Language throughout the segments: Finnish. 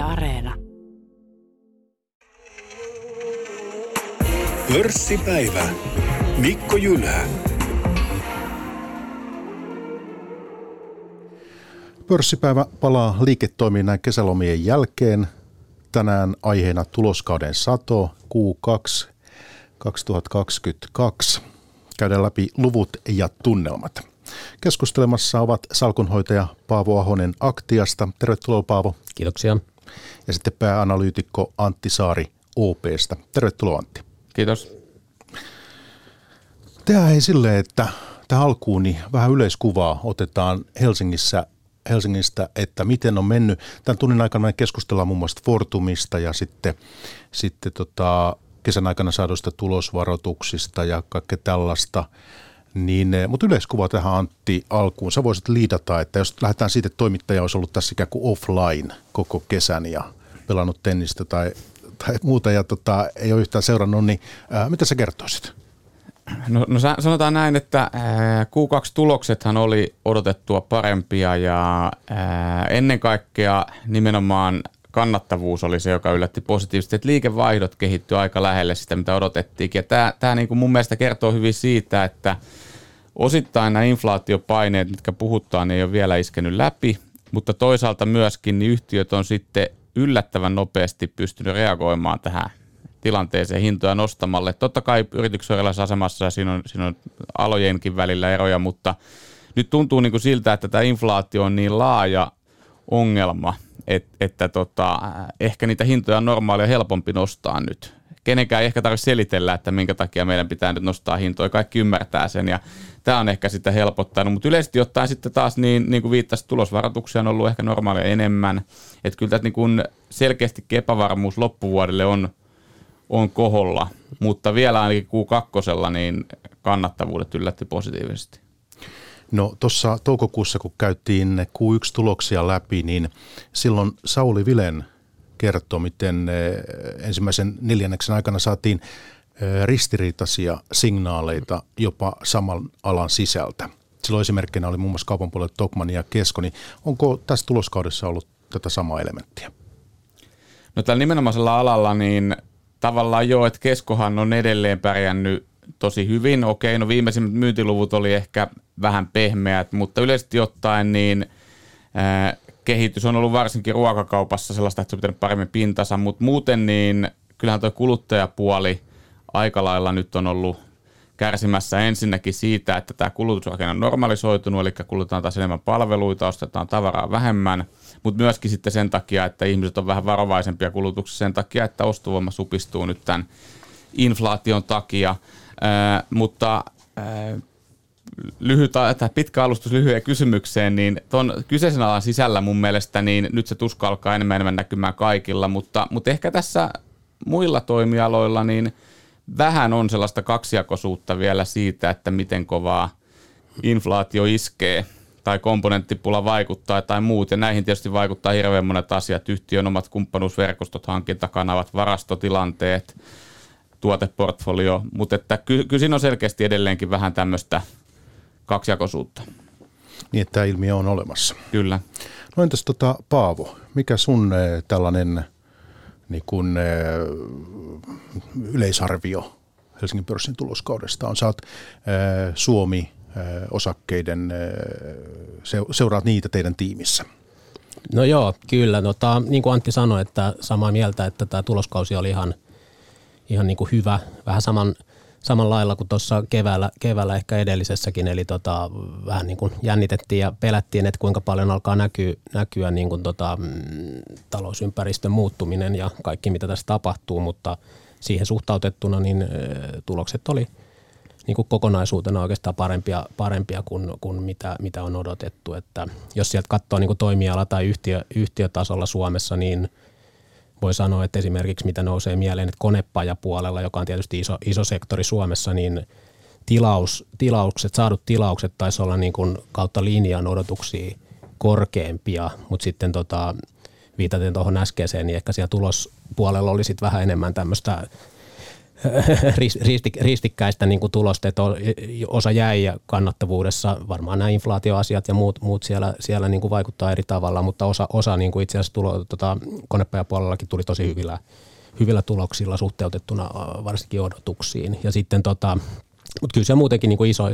Yle Areena. Pörssipäivä. Mikko Jylhä. Pörssipäivä palaa liiketoiminnan kesälomien jälkeen. Tänään aiheena tuloskauden sato Q2 2022. Käydään läpi luvut ja tunnelmat. Keskustelemassa ovat salkunhoitaja Paavo Ahonen Aktiasta. Tervetuloa Paavo. Kiitoksia. Ja sitten pääanalyytikko Antti Saari OPsta. Tervetuloa Antti. Kiitos. Tehdään ei silleen, että tähän alkuun niin vähän yleiskuvaa otetaan Helsingissä Helsingistä, että miten on mennyt. Tämän tunnin aikana me keskustellaan muun muassa Fortumista ja sitten, sitten tota, kesän aikana saaduista tulosvaroituksista ja kaikkea tällaista. Niin, eh, mutta yleiskuva tähän Antti alkuun. Sä voisit liidata, että jos lähdetään siitä, että toimittaja olisi ollut tässä ikään kuin offline koko kesän ja pelannut tennistä tai, tai muuta ja tota, ei ole yhtään seurannut, niin ää, mitä sä kertoisit? No, no sanotaan näin, että Q2-tuloksethan oli odotettua parempia ja ennen kaikkea nimenomaan kannattavuus oli se, joka yllätti positiivisesti, että liikevaihdot kehittyi aika lähelle sitä, mitä odotettiin. Ja tämä, tämä niin kuin mun mielestä kertoo hyvin siitä, että osittain nämä inflaatiopaineet, mitkä puhutaan, niin ei ole vielä iskenyt läpi, mutta toisaalta myöskin niin yhtiöt on sitten yllättävän nopeasti pystynyt reagoimaan tähän tilanteeseen hintoja nostamalle. Totta kai yritykset on asemassa ja siinä on, siinä on alojenkin välillä eroja, mutta nyt tuntuu niin kuin siltä, että tämä inflaatio on niin laaja ongelma, että, että tota, ehkä niitä hintoja on normaalia helpompi nostaa nyt. Kenenkään ei ehkä tarvitse selitellä, että minkä takia meidän pitää nyt nostaa hintoja. Kaikki ymmärtää sen ja tämä on ehkä sitä helpottanut. Mutta yleisesti ottaen sitten taas, niin, niin kuin viittasit, tulosvaroituksia on ollut ehkä normaalia enemmän. Että kyllä tämä niin selkeästi epävarmuus loppuvuodelle on – on koholla, mutta vielä ainakin Q2 niin kannattavuudet yllätti positiivisesti. No tuossa toukokuussa, kun käytiin Q1-tuloksia läpi, niin silloin Sauli Vilen kertoi, miten eh, ensimmäisen neljänneksen aikana saatiin eh, ristiriitaisia signaaleita jopa saman alan sisältä. Silloin esimerkkinä oli muun muassa kaupan puolella Tokman ja Kesko, niin onko tässä tuloskaudessa ollut tätä samaa elementtiä? No tällä nimenomaisella alalla niin tavallaan joo, että Keskohan on edelleen pärjännyt tosi hyvin. Okei, no viimeisimmät myyntiluvut oli ehkä vähän pehmeät, mutta yleisesti ottaen niin ää, kehitys on ollut varsinkin ruokakaupassa sellaista, että se on pitänyt paremmin pintansa, mutta muuten niin kyllähän tuo kuluttajapuoli aika lailla nyt on ollut kärsimässä ensinnäkin siitä, että tämä kulutusrakenne on normalisoitunut, eli kulutetaan taas enemmän palveluita, ostetaan tavaraa vähemmän – mutta myöskin sitten sen takia, että ihmiset on vähän varovaisempia kulutuksessa sen takia, että ostovoima supistuu nyt tämän inflaation takia. Ää, mutta ää, lyhyt, tai pitkä alustus lyhyen kysymykseen, niin tuon kyseisen alan sisällä mun mielestä niin nyt se tuska alkaa enemmän enemmän näkymään kaikilla, mutta, mutta ehkä tässä muilla toimialoilla niin vähän on sellaista kaksijakoisuutta vielä siitä, että miten kovaa inflaatio iskee – tai komponenttipula vaikuttaa tai muut. Ja näihin tietysti vaikuttaa hirveän monet asiat, yhtiön omat kumppanuusverkostot, hankintakanavat, varastotilanteet, tuoteportfolio, mutta että ky- kyllä siinä on selkeästi edelleenkin vähän tämmöistä kaksijakoisuutta. Niin, että tämä ilmiö on olemassa. Kyllä. No entäs tota, Paavo, mikä sun äh, tällainen niin kun, äh, yleisarvio Helsingin pörssin tuloskaudesta on? Oot äh, Suomi, osakkeiden, seuraat niitä teidän tiimissä? No joo, kyllä. No, tää, niin kuin Antti sanoi, että samaa mieltä, että tämä tuloskausi oli ihan, ihan niin kuin hyvä. Vähän saman, saman lailla kuin tuossa keväällä, keväällä ehkä edellisessäkin, eli tota, vähän niin kuin jännitettiin ja pelättiin, että kuinka paljon alkaa näkyä, näkyä niin kuin tota, mm, talousympäristön muuttuminen ja kaikki, mitä tässä tapahtuu, mutta siihen suhtautettuna niin tulokset oli – niin kuin kokonaisuutena oikeastaan parempia, parempia kuin, kuin mitä, mitä on odotettu. Että jos sieltä katsoo niin kuin toimiala- tai yhtiö, yhtiötasolla Suomessa, niin voi sanoa, että esimerkiksi mitä nousee mieleen, että konepajapuolella, joka on tietysti iso, iso sektori Suomessa, niin tilaus, tilaukset, saadut tilaukset taisi olla niin kuin kautta linjan odotuksia korkeampia, mutta sitten tota, viitaten tuohon äskeiseen, niin ehkä siellä tulospuolella oli sitten vähän enemmän tämmöistä ristik, ristikkäistä niin kuin tulosta, että osa jäi ja kannattavuudessa varmaan nämä inflaatioasiat ja muut, muut siellä, siellä niin kuin vaikuttaa eri tavalla, mutta osa, osa niin kuin itse asiassa tulo, tota, konepajapuolellakin tuli tosi hyvillä, hyvillä tuloksilla suhteutettuna varsinkin odotuksiin. Ja sitten tota, mutta kyllä se muutenkin niin kuin iso,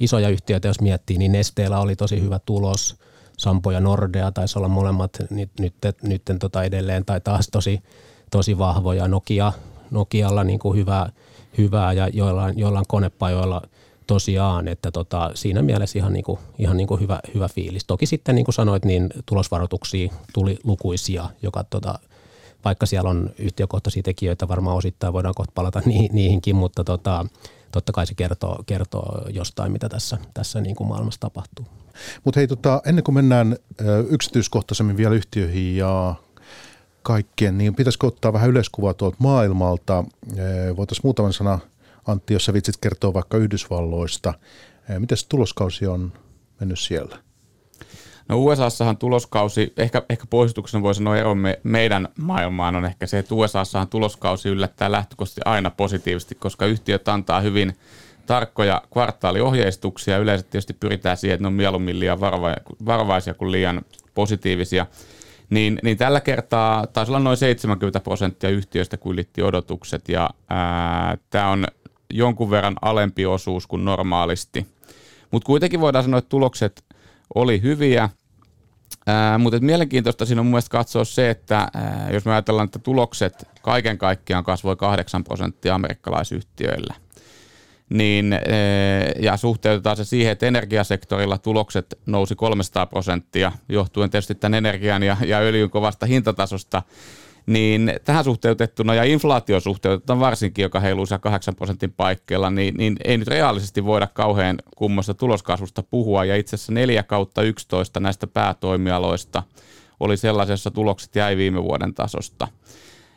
isoja yhtiöitä, jos miettii, niin Nesteellä oli tosi hyvä tulos. Sampo ja Nordea taisi olla molemmat nyt, nyt, nyt tota edelleen, tai taas tosi, tosi vahvoja. Nokia, Nokialla niin kuin hyvää, hyvää ja joillain, joillain konepajoilla tosiaan, että tota, siinä mielessä ihan, niin kuin, ihan niin kuin hyvä, hyvä fiilis. Toki sitten niin kuin sanoit, niin tulosvaroituksia tuli lukuisia, joka tota, vaikka siellä on yhtiökohtaisia tekijöitä, varmaan osittain voidaan kohta palata niihinkin, mutta tota, totta kai se kertoo, kertoo jostain, mitä tässä, tässä niin kuin maailmassa tapahtuu. Mutta hei, tota, ennen kuin mennään yksityiskohtaisemmin vielä yhtiöihin ja kaikkien, niin pitäisikö ottaa vähän yleiskuvaa tuolta maailmalta? Voitaisiin muutaman sana, Antti, jos sä vitsit kertoa vaikka Yhdysvalloista. Miten tuloskausi on mennyt siellä? No USAssahan tuloskausi, ehkä, ehkä poistuksena voi sanoa ero me, meidän maailmaan on ehkä se, että USAssahan tuloskausi yllättää lähtökohtaisesti aina positiivisesti, koska yhtiöt antaa hyvin tarkkoja kvartaaliohjeistuksia. Yleensä tietysti pyritään siihen, että ne on mieluummin liian varovaisia kuin liian positiivisia. Niin, niin tällä kertaa taisi olla noin 70 prosenttia yhtiöistä kuin ylitti odotukset ja tämä on jonkun verran alempi osuus kuin normaalisti. Mutta kuitenkin voidaan sanoa, että tulokset oli hyviä mutta mielenkiintoista siinä on mun mielestä katsoa se, että ää, jos me ajatellaan, että tulokset kaiken kaikkiaan kasvoi 8 prosenttia amerikkalaisyhtiöillä, niin, ää, ja suhteutetaan se siihen, että energiasektorilla tulokset nousi 300 prosenttia, johtuen tietysti tämän energian ja, ja öljyn kovasta hintatasosta, niin tähän suhteutettuna ja inflaatio suhteutettuna varsinkin, joka heiluu 8 prosentin paikkeilla, niin, niin ei nyt reaalisesti voida kauhean kummosta tuloskasvusta puhua. Ja itse asiassa 4 kautta 11 näistä päätoimialoista oli sellaisessa tulokset jäi viime vuoden tasosta.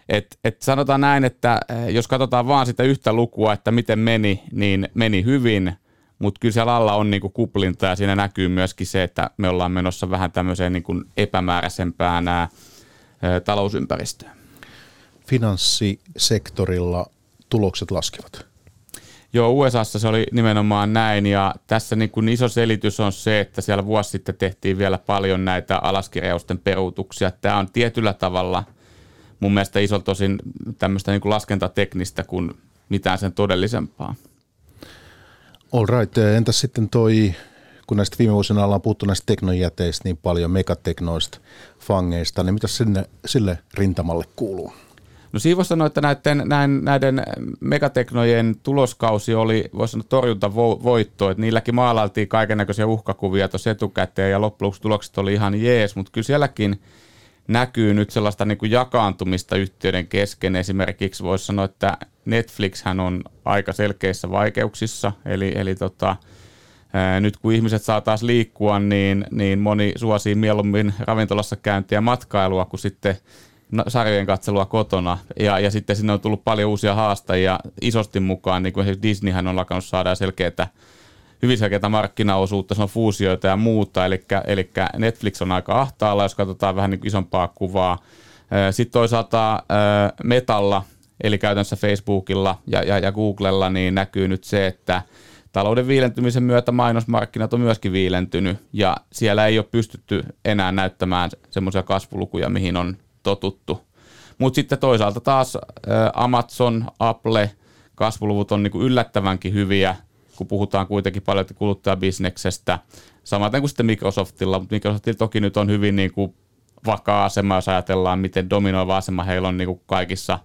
Et, et sanotaan näin, että eh, jos katsotaan vaan sitä yhtä lukua, että miten meni, niin meni hyvin, mutta kyllä siellä alla on niinku kuplinta ja siinä näkyy myöskin se, että me ollaan menossa vähän tämmöiseen niinku epämääräisempään nämä talousympäristöä. Finanssisektorilla tulokset laskevat. Joo, USAssa se oli nimenomaan näin ja tässä niin kuin iso selitys on se, että siellä vuosi sitten tehtiin vielä paljon näitä alaskirjausten peruutuksia. Tämä on tietyllä tavalla mun mielestä iso tosin tämmöistä niin kuin laskentateknistä kuin mitään sen todellisempaa. All right. Entäs sitten toi kun näistä viime vuosina ollaan puhuttu näistä teknojäteistä niin paljon, megateknoista, fangeista, niin mitä sinne, sille rintamalle kuuluu? No siinä voisi sanoa, että näiden, näiden, näiden megateknojen tuloskausi oli, voisi sanoa, torjuntavoitto, että niilläkin maalailtiin kaiken näköisiä uhkakuvia tuossa etukäteen ja loppujen tulokset oli ihan jees, mutta kyllä sielläkin näkyy nyt sellaista niin kuin jakaantumista yhtiöiden kesken. Esimerkiksi voisi sanoa, että Netflix on aika selkeissä vaikeuksissa, eli, eli tota, nyt kun ihmiset saa taas liikkua, niin, niin moni suosii mieluummin ravintolassa käyntiä matkailua kuin sitten sarjojen katselua kotona. Ja, ja sitten sinne on tullut paljon uusia haastajia isosti mukaan, niin kuin Disneyhän on lakannut saada selkeää hyvin selkeää markkinaosuutta, se on fuusioita ja muuta, eli, eli Netflix on aika ahtaalla, jos katsotaan vähän niin isompaa kuvaa. Sitten toisaalta Metalla, eli käytännössä Facebookilla ja, ja, ja Googlella, niin näkyy nyt se, että – talouden viilentymisen myötä mainosmarkkinat on myöskin viilentynyt ja siellä ei ole pystytty enää näyttämään semmoisia kasvulukuja, mihin on totuttu. Mutta sitten toisaalta taas Amazon, Apple, kasvuluvut on niinku yllättävänkin hyviä, kun puhutaan kuitenkin paljon kuluttajabisneksestä. Samaten kuin sitten Microsoftilla, mutta Microsoftilla toki nyt on hyvin niinku vakaa asema, jos ajatellaan, miten dominoiva asema heillä on niinku kaikissa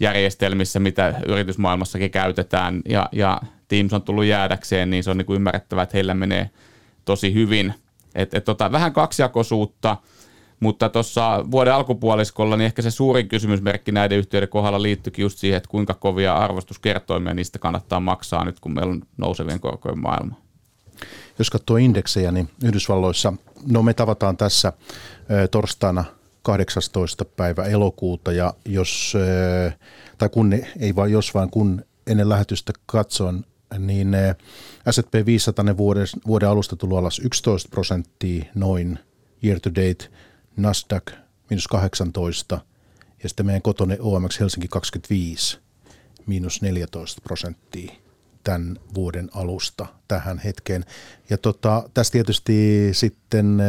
järjestelmissä, mitä yritysmaailmassakin käytetään. Ja, ja Teams on tullut jäädäkseen, niin se on niin kuin ymmärrettävää, että heillä menee tosi hyvin. Et, et tota, vähän kaksijakoisuutta, mutta tuossa vuoden alkupuoliskolla niin ehkä se suurin kysymysmerkki näiden yhtiöiden kohdalla liittyykin just siihen, että kuinka kovia arvostuskertoimia niistä kannattaa maksaa nyt, kun meillä on nousevien korkojen maailma. Jos katsoo indeksejä, niin Yhdysvalloissa, no me tavataan tässä torstaina 18. päivä elokuuta ja jos, tai kun, ei vaan jos vaan kun ennen lähetystä katsoin niin S&P 500 vuoden, vuoden alusta tullut alas 11 prosenttia noin year to date, Nasdaq minus 18 ja sitten meidän kotone OMX Helsinki 25. miinus 14 prosenttia tämän vuoden alusta tähän hetkeen. Ja tota, tässä tietysti sitten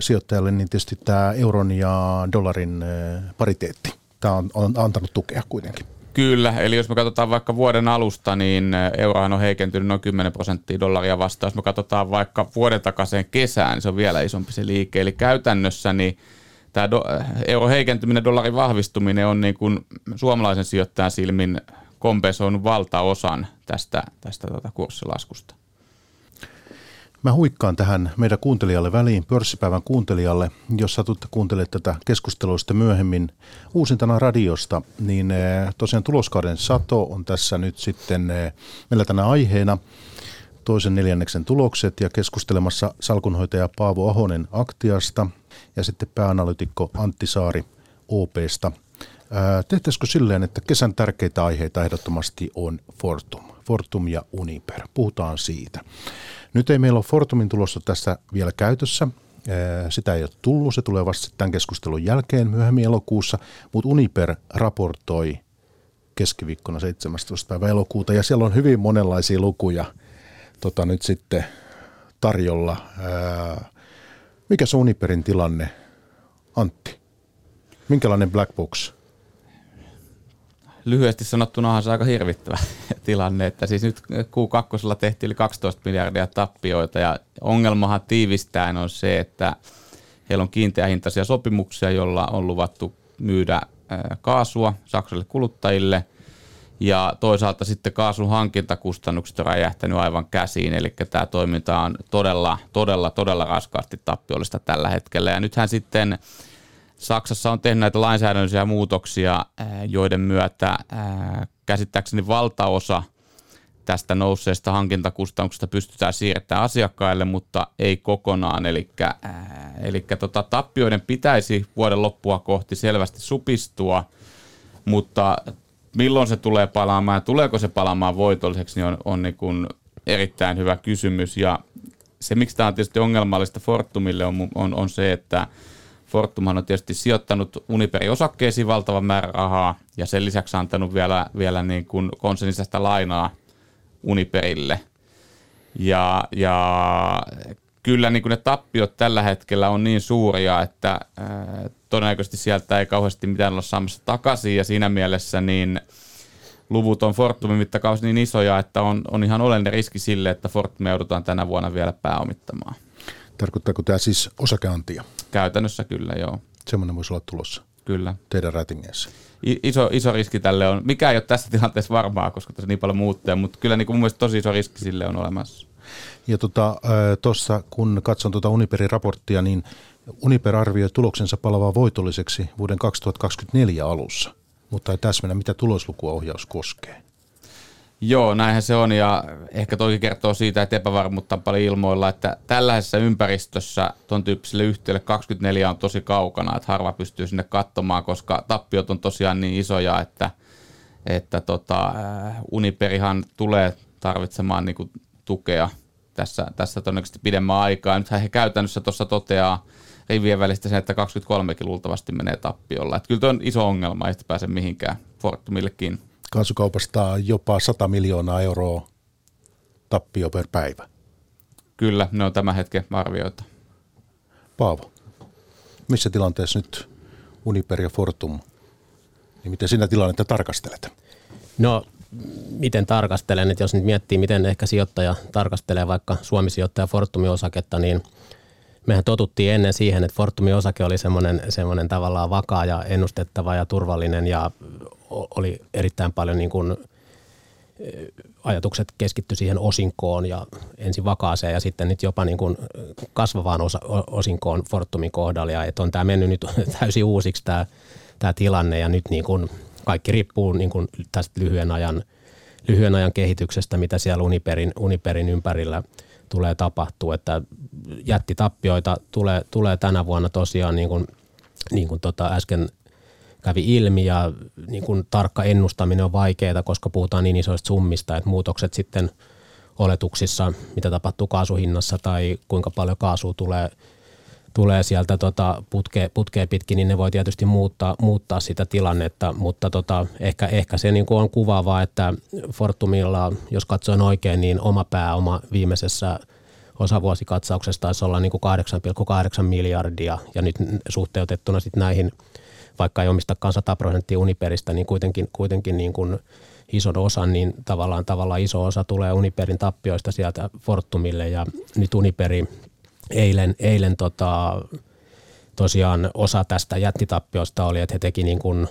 sijoittajalle niin tietysti tämä euron ja dollarin pariteetti. Tämä on, on antanut tukea kuitenkin. Kyllä, eli jos me katsotaan vaikka vuoden alusta, niin eurohan on heikentynyt noin 10 prosenttia dollaria vastaan. Jos me katsotaan vaikka vuoden takaisin kesään, niin se on vielä isompi se liike. Eli käytännössä niin tämä do, euro heikentyminen, dollarin vahvistuminen on niin kuin suomalaisen sijoittajan silmin kompensoinut valtaosan tästä, tästä tuota kurssilaskusta. Mä huikkaan tähän meidän kuuntelijalle väliin, pörssipäivän kuuntelijalle, jos satutte kuuntelemaan tätä keskustelua sitten myöhemmin uusintana radiosta, niin eh, tosiaan tuloskauden sato on tässä nyt sitten eh, meillä tänä aiheena toisen neljänneksen tulokset ja keskustelemassa salkunhoitaja Paavo Ahonen Aktiasta ja sitten pääanalytikko Antti Saari OPsta. Tehtäisikö silleen, että kesän tärkeitä aiheita ehdottomasti on Fortum, Fortum ja Uniper. Puhutaan siitä. Nyt ei meillä ole Fortumin tulossa tässä vielä käytössä. Sitä ei ole tullut, se tulee vasta tämän keskustelun jälkeen myöhemmin elokuussa, mutta Uniper raportoi keskiviikkona 17. päivä elokuuta ja siellä on hyvin monenlaisia lukuja tota, nyt sitten tarjolla. Mikä se Uniperin tilanne, Antti? Minkälainen black box? Lyhyesti sanottuna se aika hirvittävä tilanne, että siis nyt Q2 tehtiin yli 12 miljardia tappioita ja ongelmahan tiivistäen on se, että heillä on kiinteähintaisia sopimuksia, joilla on luvattu myydä kaasua Saksalle kuluttajille ja toisaalta sitten kaasun hankintakustannukset on räjähtänyt aivan käsiin, eli tämä toiminta on todella, todella, todella raskaasti tappiollista tällä hetkellä. Ja nythän sitten Saksassa on tehnyt näitä lainsäädännöllisiä muutoksia, joiden myötä käsittääkseni valtaosa tästä nousseesta hankintakustannuksesta pystytään siirtämään asiakkaille, mutta ei kokonaan. Eli, eli tota, tappioiden pitäisi vuoden loppua kohti selvästi supistua, mutta milloin se tulee palaamaan ja tuleeko se palaamaan voitolliseksi, niin on, on niin kuin erittäin hyvä kysymys. Ja se, miksi tämä on tietysti ongelmallista Fortumille, on, on, on se, että Fortumhan on tietysti sijoittanut Uniperin osakkeisiin valtavan määrän rahaa ja sen lisäksi antanut vielä, vielä niin kuin konsernisesta lainaa Uniperille. Ja, ja kyllä niin kuin ne tappiot tällä hetkellä on niin suuria, että ää, todennäköisesti sieltä ei kauheasti mitään olla saamassa takaisin ja siinä mielessä niin luvut on Fortumin mittakaus niin isoja, että on, on ihan oleellinen riski sille, että Fortum joudutaan tänä vuonna vielä pääomittamaan. Tarkoittaako tämä siis osakeantia? Käytännössä kyllä, joo. Semmoinen voisi olla tulossa. Kyllä. Teidän rätingeessä. Iso, iso riski tälle on. Mikä ei ole tässä tilanteessa varmaa, koska tässä on niin paljon muuttuja, mutta kyllä niin kuin mun mielestä tosi iso riski sille on olemassa. Ja tuossa, tota, kun katson tuota Uniperin raporttia, niin Uniper arvioi tuloksensa palavaa voitolliseksi vuoden 2024 alussa, mutta ei täsmennä, mitä tuloslukua ohjaus koskee. Joo, näinhän se on ja ehkä toki kertoo siitä, että epävarmuutta on paljon ilmoilla, että tällaisessa ympäristössä tuon tyyppiselle yhtiölle 24 on tosi kaukana, että harva pystyy sinne katsomaan, koska tappiot on tosiaan niin isoja, että, että tota, äh, Uniperihan tulee tarvitsemaan niin kuin tukea tässä, tässä todennäköisesti pidemmän aikaa. Nythän he käytännössä tuossa toteaa rivien välistä sen, että 23kin luultavasti menee tappiolla. Että kyllä tuo on iso ongelma, ei pääse mihinkään Fortumillekin kaasukaupasta jopa 100 miljoonaa euroa tappio per päivä. Kyllä, ne on tämän hetken arvioita. Paavo, missä tilanteessa nyt Uniper ja Fortum, niin miten sinä tilannetta tarkastelet? No, miten tarkastelen, että jos nyt miettii, miten ehkä sijoittaja tarkastelee vaikka Suomi-sijoittaja Fortumin osaketta, niin mehän totuttiin ennen siihen, että Fortumin osake oli semmoinen, semmoinen tavallaan vakaa ja ennustettava ja turvallinen ja oli erittäin paljon niin kuin ajatukset keskitty siihen osinkoon ja ensin vakaaseen ja sitten nyt jopa niin kuin kasvavaan osa, osinkoon Fortumin kohdalla. Ja että on tämä mennyt nyt täysin uusiksi tämä, tämä tilanne ja nyt niin kuin kaikki riippuu niin kuin tästä lyhyen ajan, lyhyen ajan kehityksestä, mitä siellä Uniperin, Uniperin ympärillä tulee tapahtua. Että jättitappioita tulee, tulee tänä vuonna tosiaan niin kuin, niin kuin tota äsken – kävi ilmi ja niin kuin tarkka ennustaminen on vaikeaa, koska puhutaan niin isoista summista, että muutokset sitten oletuksissa, mitä tapahtuu kaasuhinnassa tai kuinka paljon kaasua tulee, tulee sieltä tota putke, putkea pitkin, niin ne voi tietysti muuttaa, muuttaa sitä tilannetta, mutta tota, ehkä, ehkä se niin kuin on kuvaavaa, että Fortumilla, jos katsoin oikein, niin oma pääoma viimeisessä osavuosikatsauksessa taisi olla niin kuin 8,8 miljardia. Ja nyt suhteutettuna sitten näihin, vaikka ei omistakaan 100 prosenttia Uniperistä, niin kuitenkin, kuitenkin niin kuin ison osan, niin tavallaan, tavallaan iso osa tulee Uniperin tappioista sieltä Fortumille. Ja nyt Uniperi eilen, eilen tota, tosiaan osa tästä jättitappiosta oli, että he teki niin kuin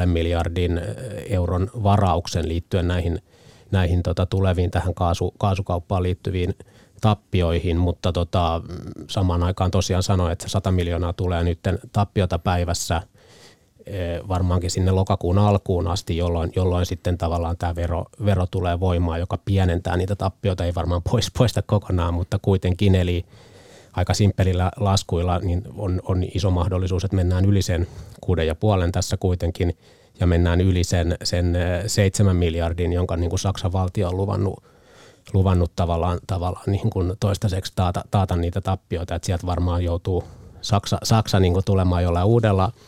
6,5 miljardin euron varauksen liittyen näihin, näihin tota tuleviin tähän kaasu, kaasukauppaan liittyviin tappioihin, mutta tota, samaan aikaan tosiaan sanoi, että 100 miljoonaa tulee nyt tappiota päivässä – Eh, varmaankin sinne lokakuun alkuun asti, jolloin, jolloin sitten tavallaan tämä vero, vero tulee voimaan, joka pienentää niitä tappioita, ei varmaan pois, poista kokonaan, mutta kuitenkin, eli aika simppelillä laskuilla niin on, on iso mahdollisuus, että mennään yli sen kuuden ja puolen tässä kuitenkin, ja mennään yli sen, sen eh, seitsemän miljardin, jonka niin kuin Saksan valtio on luvannut, luvannut tavallaan, tavallaan niin kuin toistaiseksi taata, taata niitä tappioita, että sieltä varmaan joutuu Saksa, Saksa niin kuin tulemaan jollain uudella –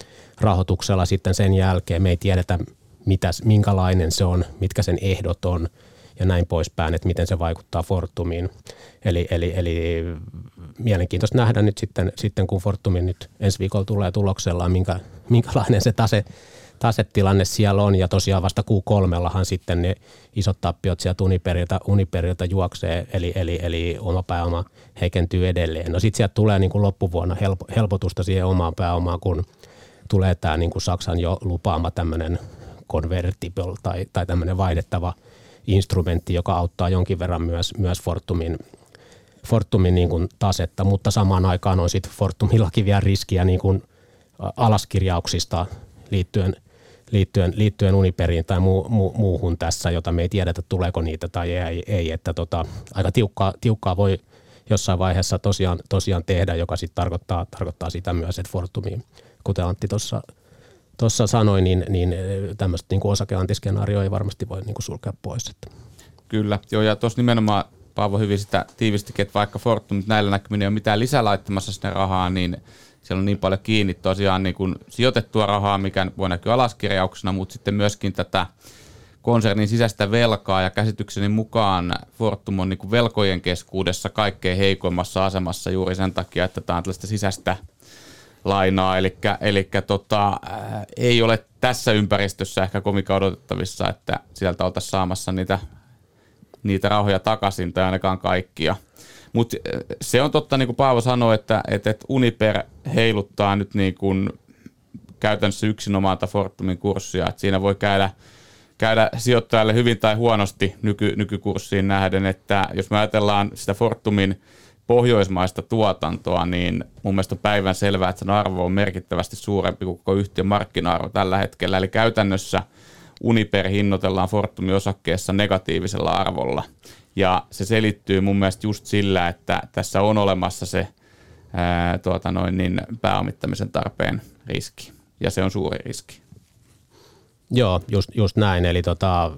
rahoituksella sitten sen jälkeen. Me ei tiedetä, mitäs, minkälainen se on, mitkä sen ehdot on ja näin poispäin, että miten se vaikuttaa Fortumiin. Eli, eli, eli mielenkiintoista nähdä nyt sitten, sitten kun Fortumin nyt ensi viikolla tulee tuloksellaan, minkä, minkälainen se tase, tasetilanne siellä on. Ja tosiaan vasta Q3 sitten ne isot tappiot sieltä Uniperilta, Uniperilta juoksee, eli, eli, eli oma pääoma heikentyy edelleen. No sitten sieltä tulee niin kuin loppuvuonna helpotusta siihen omaan pääomaan, kun – tulee tämä niin kuin Saksan jo lupaama tämmöinen convertible tai, tai tämmöinen vaihdettava instrumentti, joka auttaa jonkin verran myös, myös Fortumin, Fortumin niin kuin tasetta, mutta samaan aikaan on sitten Fortumillakin vielä riskiä niin kuin alaskirjauksista liittyen, liittyen, liittyen Uniperiin tai muu, muu, muuhun tässä, jota me ei tiedetä, tuleeko niitä tai ei, ei että tota, aika tiukkaa, tiukkaa voi jossain vaiheessa tosiaan, tosiaan tehdä, joka sitten tarkoittaa, tarkoittaa sitä myös, että Fortumiin kuten Antti tuossa tuossa sanoi, niin, niin tämmöistä niin osakeantiskenaarioa ei varmasti voi niin kuin sulkea pois. Että. Kyllä, joo ja tuossa nimenomaan Paavo hyvin sitä tiivistikin, että vaikka Fortum näillä näkymin ei ole mitään lisälaittamassa sinne rahaa, niin siellä on niin paljon kiinni tosiaan niin kuin sijoitettua rahaa, mikä voi näkyä alaskirjauksena, mutta sitten myöskin tätä konsernin sisäistä velkaa ja käsitykseni mukaan Fortum on niin kuin velkojen keskuudessa kaikkein heikoimmassa asemassa juuri sen takia, että tämä on tällaista sisäistä lainaa, eli, eli tota, ei ole tässä ympäristössä ehkä kovinkaan odotettavissa, että sieltä oltaisiin saamassa niitä, niitä rahoja takaisin tai ainakaan kaikkia. Mutta se on totta, niin kuin Paavo sanoi, että, että, että Uniper heiluttaa nyt niin kuin käytännössä yksinomaan Fortumin kurssia, että siinä voi käydä, käydä sijoittajalle hyvin tai huonosti nyky, nykykurssiin nähden, että jos me ajatellaan sitä Fortumin pohjoismaista tuotantoa, niin mun mielestä on päivän selvää, että sen arvo on merkittävästi suurempi kuin koko yhtiön markkina-arvo tällä hetkellä. Eli käytännössä Uniper hinnoitellaan Fortumin osakkeessa negatiivisella arvolla. Ja se selittyy mun mielestä just sillä, että tässä on olemassa se ää, tuota noin, niin pääomittamisen tarpeen riski. Ja se on suuri riski. Joo, just, just näin. Eli tota,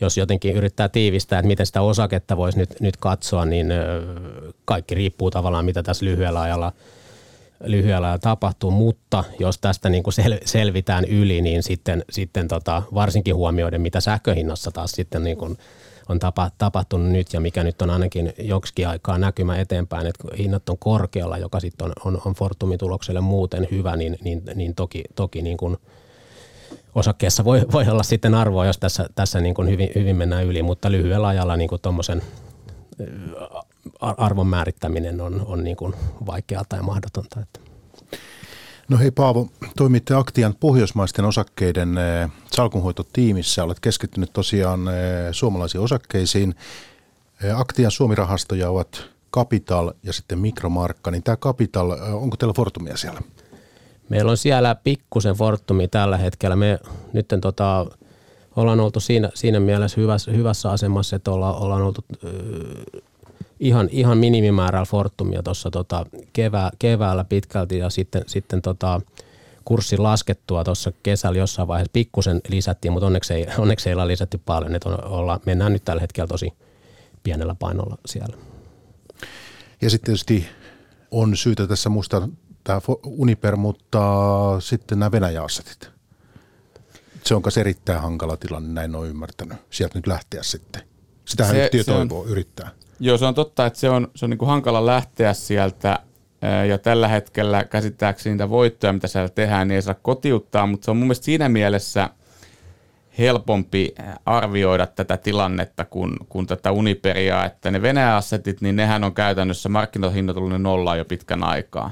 jos jotenkin yrittää tiivistää, että miten sitä osaketta voisi nyt, nyt katsoa, niin kaikki riippuu tavallaan, mitä tässä lyhyellä ajalla, lyhyellä ajalla tapahtuu, mutta jos tästä niin kuin sel, selvitään yli, niin sitten, sitten tota, varsinkin huomioiden, mitä sähköhinnassa taas sitten niin kuin on tapa, tapahtunut nyt ja mikä nyt on ainakin joksikin aikaa näkymä eteenpäin, että hinnat on korkealla, joka sitten on, on, on Fortumin tulokselle muuten hyvä, niin, niin, niin toki, toki niin kuin – osakkeessa voi, voi olla sitten arvoa, jos tässä, tässä niin kuin hyvin, hyvin mennään yli, mutta lyhyellä ajalla niin tuommoisen arvon määrittäminen on, on niin kuin vaikeaa tai mahdotonta. Että. No hei Paavo, toimitte Aktian pohjoismaisten osakkeiden salkunhoitotiimissä. Olet keskittynyt tosiaan suomalaisiin osakkeisiin. Aktian suomirahastoja ovat Capital ja sitten Mikromarkka. Niin tämä Capital, onko teillä Fortumia siellä? Meillä on siellä pikkusen Fortumi tällä hetkellä. Me nyt tota, ollaan oltu siinä, siinä mielessä hyvässä, hyvässä asemassa, että olla, ollaan oltu ihan, ihan minimimäärällä Fortumia tuossa tota, kevää, keväällä pitkälti ja sitten, sitten tota, kurssin laskettua tuossa kesällä jossain vaiheessa pikkusen lisättiin, mutta onneksi ei, onneksi ei ole lisätty paljon. Että on, olla, mennään nyt tällä hetkellä tosi pienellä painolla siellä. Ja sitten tietysti on syytä tässä muistaa tämä Uniper, mutta sitten nämä Venäjä-assetit. Se on myös erittäin hankala tilanne, näin on ymmärtänyt. Sieltä nyt lähteä sitten. Sitähän se, yhtiö se toivoo, on, yrittää. Joo, se on totta, että se on, se on niin kuin hankala lähteä sieltä ja tällä hetkellä käsittääkseni niitä voittoja, mitä siellä tehdään, niin ei saa kotiuttaa, mutta se on mun mielestä siinä mielessä helpompi arvioida tätä tilannetta kuin, kuin tätä Uniperia, että ne Venäjä-assetit, niin nehän on käytännössä markkinohinnoittelunen nolla jo pitkän aikaa.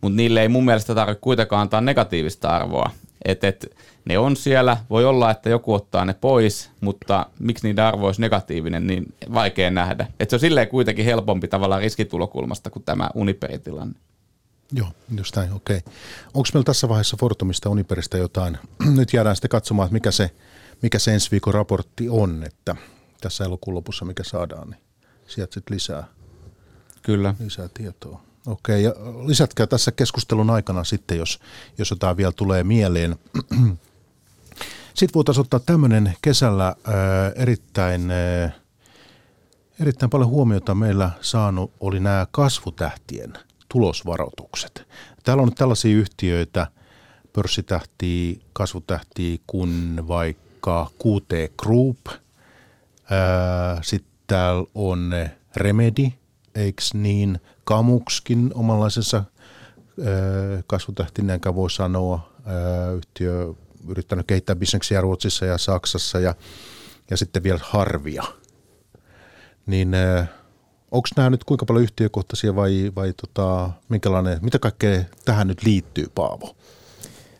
Mutta niille ei mun mielestä tarvitse kuitenkaan antaa negatiivista arvoa. Et, et, ne on siellä, voi olla, että joku ottaa ne pois, mutta miksi niiden arvo olisi negatiivinen, niin vaikea nähdä. Et se on silleen kuitenkin helpompi tavallaan riskitulokulmasta kuin tämä Uniperin Joo, just näin, okei. Okay. Onko meillä tässä vaiheessa Fortumista Uniperistä jotain? Nyt jäädään sitten katsomaan, että mikä se, mikä se ensi viikon raportti on, että tässä elokuun lopussa mikä saadaan, niin sieltä sitten lisää, Kyllä. lisää tietoa. Okei, ja lisätkää tässä keskustelun aikana sitten, jos, jos jotain vielä tulee mieleen. Sitten voitaisiin ottaa tämmöinen kesällä ää, erittäin, ää, erittäin paljon huomiota meillä saanut oli nämä kasvutähtien tulosvaroitukset. Täällä on nyt tällaisia yhtiöitä, pörssitähtiä, kasvutähtiä kuin vaikka QT Group, sitten täällä on Remedy, eikö niin, Kamukskin omanlaisensa kasvutähtineen, voi sanoa, yhtiö yrittänyt kehittää bisneksiä Ruotsissa ja Saksassa ja, ja sitten vielä Harvia. Niin onko nämä nyt kuinka paljon yhtiökohtaisia vai, vai tota, minkälainen, mitä kaikkea tähän nyt liittyy, Paavo?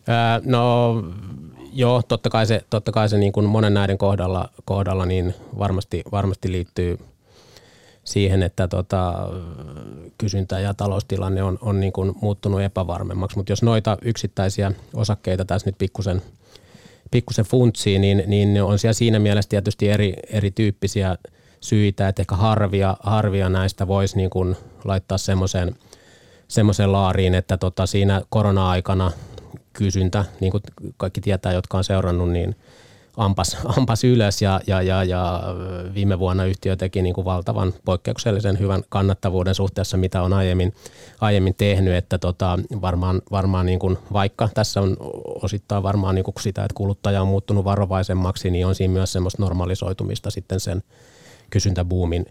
Ää, no joo, totta kai se, totta kai se niin kuin monen näiden kohdalla, kohdalla niin varmasti, varmasti liittyy – siihen, että tota, kysyntä ja taloustilanne on, on niin kuin muuttunut epävarmemmaksi. Mutta jos noita yksittäisiä osakkeita tässä nyt pikkusen, pikkusen funtsii, niin, niin on siellä siinä mielessä tietysti eri, erityyppisiä syitä, että ehkä harvia, harvia näistä voisi niin kuin laittaa semmoiseen semmoisen laariin, että tota siinä korona-aikana kysyntä, niin kuin kaikki tietää, jotka on seurannut, niin – ampas, ampas ylös ja, ja, ja, ja viime vuonna yhtiö teki niin kuin valtavan poikkeuksellisen hyvän kannattavuuden suhteessa, mitä on aiemmin, aiemmin tehnyt, että tota, varmaan, varmaan niin kuin, vaikka tässä on osittain varmaan niin kuin sitä, että kuluttaja on muuttunut varovaisemmaksi, niin on siinä myös semmoista normalisoitumista sitten sen kysyntäbuumin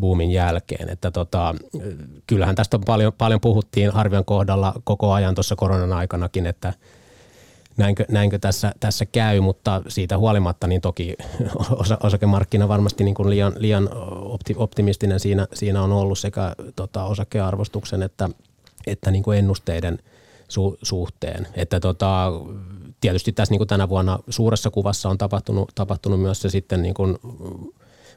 boomin jälkeen. Että tota, kyllähän tästä paljon, paljon puhuttiin Harvian kohdalla koko ajan tuossa koronan aikanakin, että – näinkö, näinkö tässä, tässä käy, mutta siitä huolimatta niin toki osa, osakemarkkina varmasti niin kuin liian, liian opti, optimistinen siinä, siinä on ollut sekä tota, osakearvostuksen että, että niin kuin ennusteiden su, suhteen. Että tota, tietysti tässä niin kuin tänä vuonna suuressa kuvassa on tapahtunut, tapahtunut myös se sitten niin kuin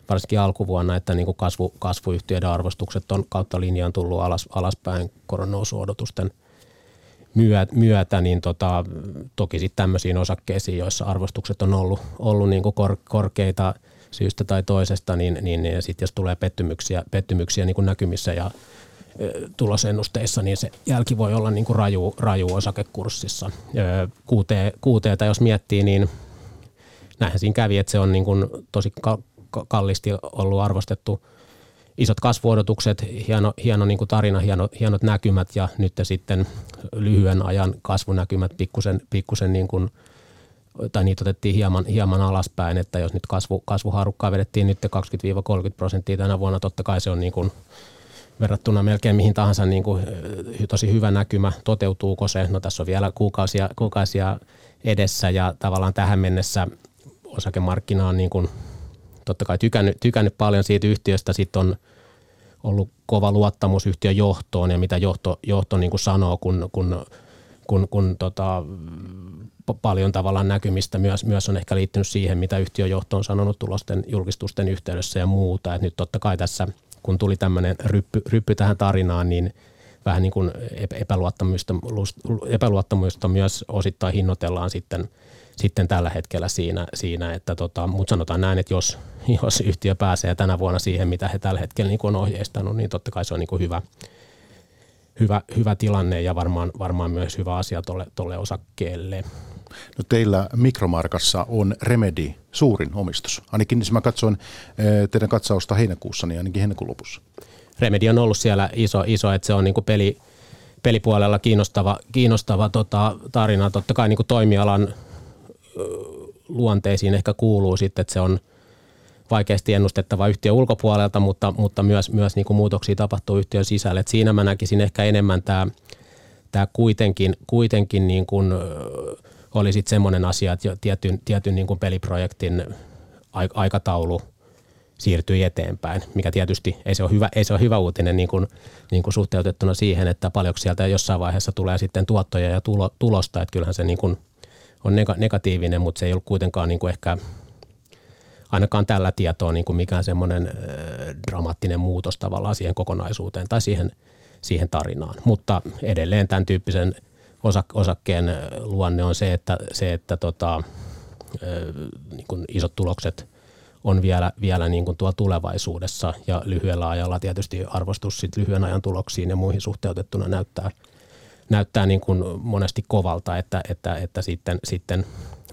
varsinkin alkuvuonna, että niin kuin kasvu, kasvuyhtiöiden arvostukset on kautta linjaan tullut alas, alaspäin koronousuodotusten – myötä, niin tota, toki sitten tämmöisiin osakkeisiin, joissa arvostukset on ollut, ollut niin kuin kor, korkeita syystä tai toisesta, niin, niin, niin sitten jos tulee pettymyksiä, pettymyksiä niin kuin näkymissä ja tulosennusteissa, niin se jälki voi olla niin kuin raju, raju osakekurssissa. QT, jos miettii, niin näinhän siinä kävi, että se on niin kuin tosi kallisti ollut arvostettu – isot kasvuodotukset, hieno, hieno niin kuin tarina, hieno, hienot näkymät ja nyt sitten lyhyen ajan kasvunäkymät pikkusen, pikkusen niin kuin, tai niitä otettiin hieman, hieman alaspäin, että jos nyt kasvu, kasvuharukkaa vedettiin nyt 20-30 prosenttia tänä vuonna, totta kai se on niin kuin verrattuna melkein mihin tahansa niin kuin, tosi hyvä näkymä. Toteutuuko se? No tässä on vielä kuukausia, kuukausia edessä ja tavallaan tähän mennessä osakemarkkina on niin kuin totta kai tykännyt, tykännyt paljon siitä yhtiöstä. Sitten on ollut kova luottamus yhtiön johtoon ja mitä johto, johto niin kuin sanoo, kun, kun, kun, kun tota, paljon tavallaan näkymistä myös, myös on ehkä liittynyt siihen, mitä yhtiön johto on sanonut tulosten julkistusten yhteydessä ja muuta. Et nyt totta kai tässä, kun tuli tämmöinen ryppy, ryppy tähän tarinaan, niin vähän niin kuin epäluottamusta, epäluottamusta myös osittain hinnoitellaan sitten – sitten tällä hetkellä siinä, siinä että tota, mutta sanotaan näin, että jos, jos yhtiö pääsee tänä vuonna siihen, mitä he tällä hetkellä niin on ohjeistanut, niin totta kai se on niin hyvä, hyvä, hyvä tilanne ja varmaan, varmaan myös hyvä asia tuolle, osakkeelle. No teillä Mikromarkassa on Remedy suurin omistus. Ainakin niin mä katsoin eh, teidän katsausta heinäkuussa, niin ainakin heinäkuun lopussa. Remedi on ollut siellä iso, iso että se on niin peli, pelipuolella kiinnostava, kiinnostava tota, tarina. Totta kai niin kuin toimialan luonteisiin ehkä kuuluu sitten, että se on vaikeasti ennustettava yhtiö ulkopuolelta, mutta, mutta myös, myös niin kuin muutoksia tapahtuu yhtiön sisällä. Et siinä mä näkisin ehkä enemmän tämä tämä kuitenkin, kuitenkin niin kuin, oli sitten semmoinen asia, että tietyn, tietyn niin kuin peliprojektin aikataulu siirtyi eteenpäin, mikä tietysti ei se ole hyvä, ei se ole hyvä uutinen niin kuin, niin kuin suhteutettuna siihen, että paljonko sieltä jossain vaiheessa tulee sitten tuottoja ja tulo, tulosta, että kyllähän se niin kuin on negatiivinen, mutta se ei ollut kuitenkaan niin kuin ehkä ainakaan tällä tietoa niin kuin mikään semmoinen dramaattinen muutos tavallaan siihen kokonaisuuteen tai siihen, siihen tarinaan. Mutta edelleen tämän tyyppisen osakkeen luonne on se, että, se, että tota, niin kuin isot tulokset on vielä, vielä niin kuin tuolla tulevaisuudessa ja lyhyellä ajalla tietysti arvostus sit lyhyen ajan tuloksiin ja muihin suhteutettuna näyttää, näyttää niin kuin monesti kovalta, että, että, että sitten, sitten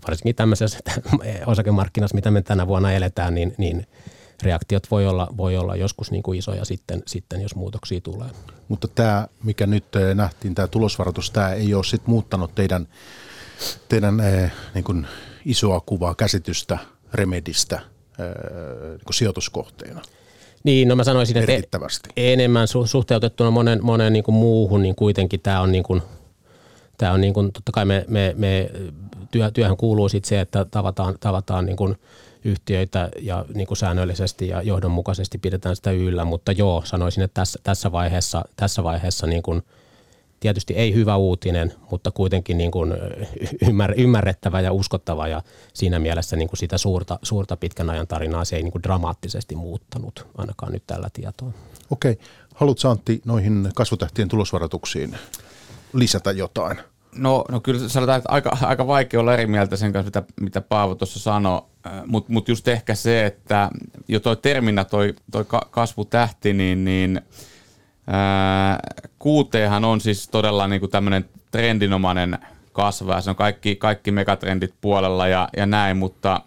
varsinkin tämmöisessä osakemarkkinassa, mitä me tänä vuonna eletään, niin, niin reaktiot voi olla, voi olla joskus niin kuin isoja sitten, sitten, jos muutoksia tulee. Mutta tämä, mikä nyt eh, nähtiin, tämä tulosvaroitus, tämä ei ole sitten muuttanut teidän, teidän eh, niin kuin isoa kuvaa, käsitystä Remedistä eh, niin kuin sijoituskohteena. Niin, no mä sanoisin, että enemmän suhteutettuna monen, monen niin kuin muuhun, niin kuitenkin tämä on, niin kuin, tämä on niin kuin, totta kai me, me, me työ, työhön kuuluu sitten se, että tavataan, tavataan niin kuin yhtiöitä ja niin kuin säännöllisesti ja johdonmukaisesti pidetään sitä yllä, mutta joo, sanoisin, että tässä, tässä vaiheessa, tässä vaiheessa niin kuin, tietysti ei hyvä uutinen, mutta kuitenkin niin kuin ymmär, ymmärrettävä ja uskottava ja siinä mielessä niin kuin sitä suurta, suurta pitkän ajan tarinaa se ei niin kuin dramaattisesti muuttanut, ainakaan nyt tällä tietoa. Okei. Haluatko Antti noihin kasvutähtien tulosvaroituksiin lisätä jotain? No, no kyllä sanotaan, että aika, aika vaikea olla eri mieltä sen kanssa, mitä, mitä Paavo tuossa sanoi, äh, mutta mut just ehkä se, että jo toi terminä, toi, toi kasvutähti, niin, niin kuuteehan on siis todella niin kuin tämmöinen trendinomainen kasva, se on kaikki, kaikki megatrendit puolella ja, ja näin, mutta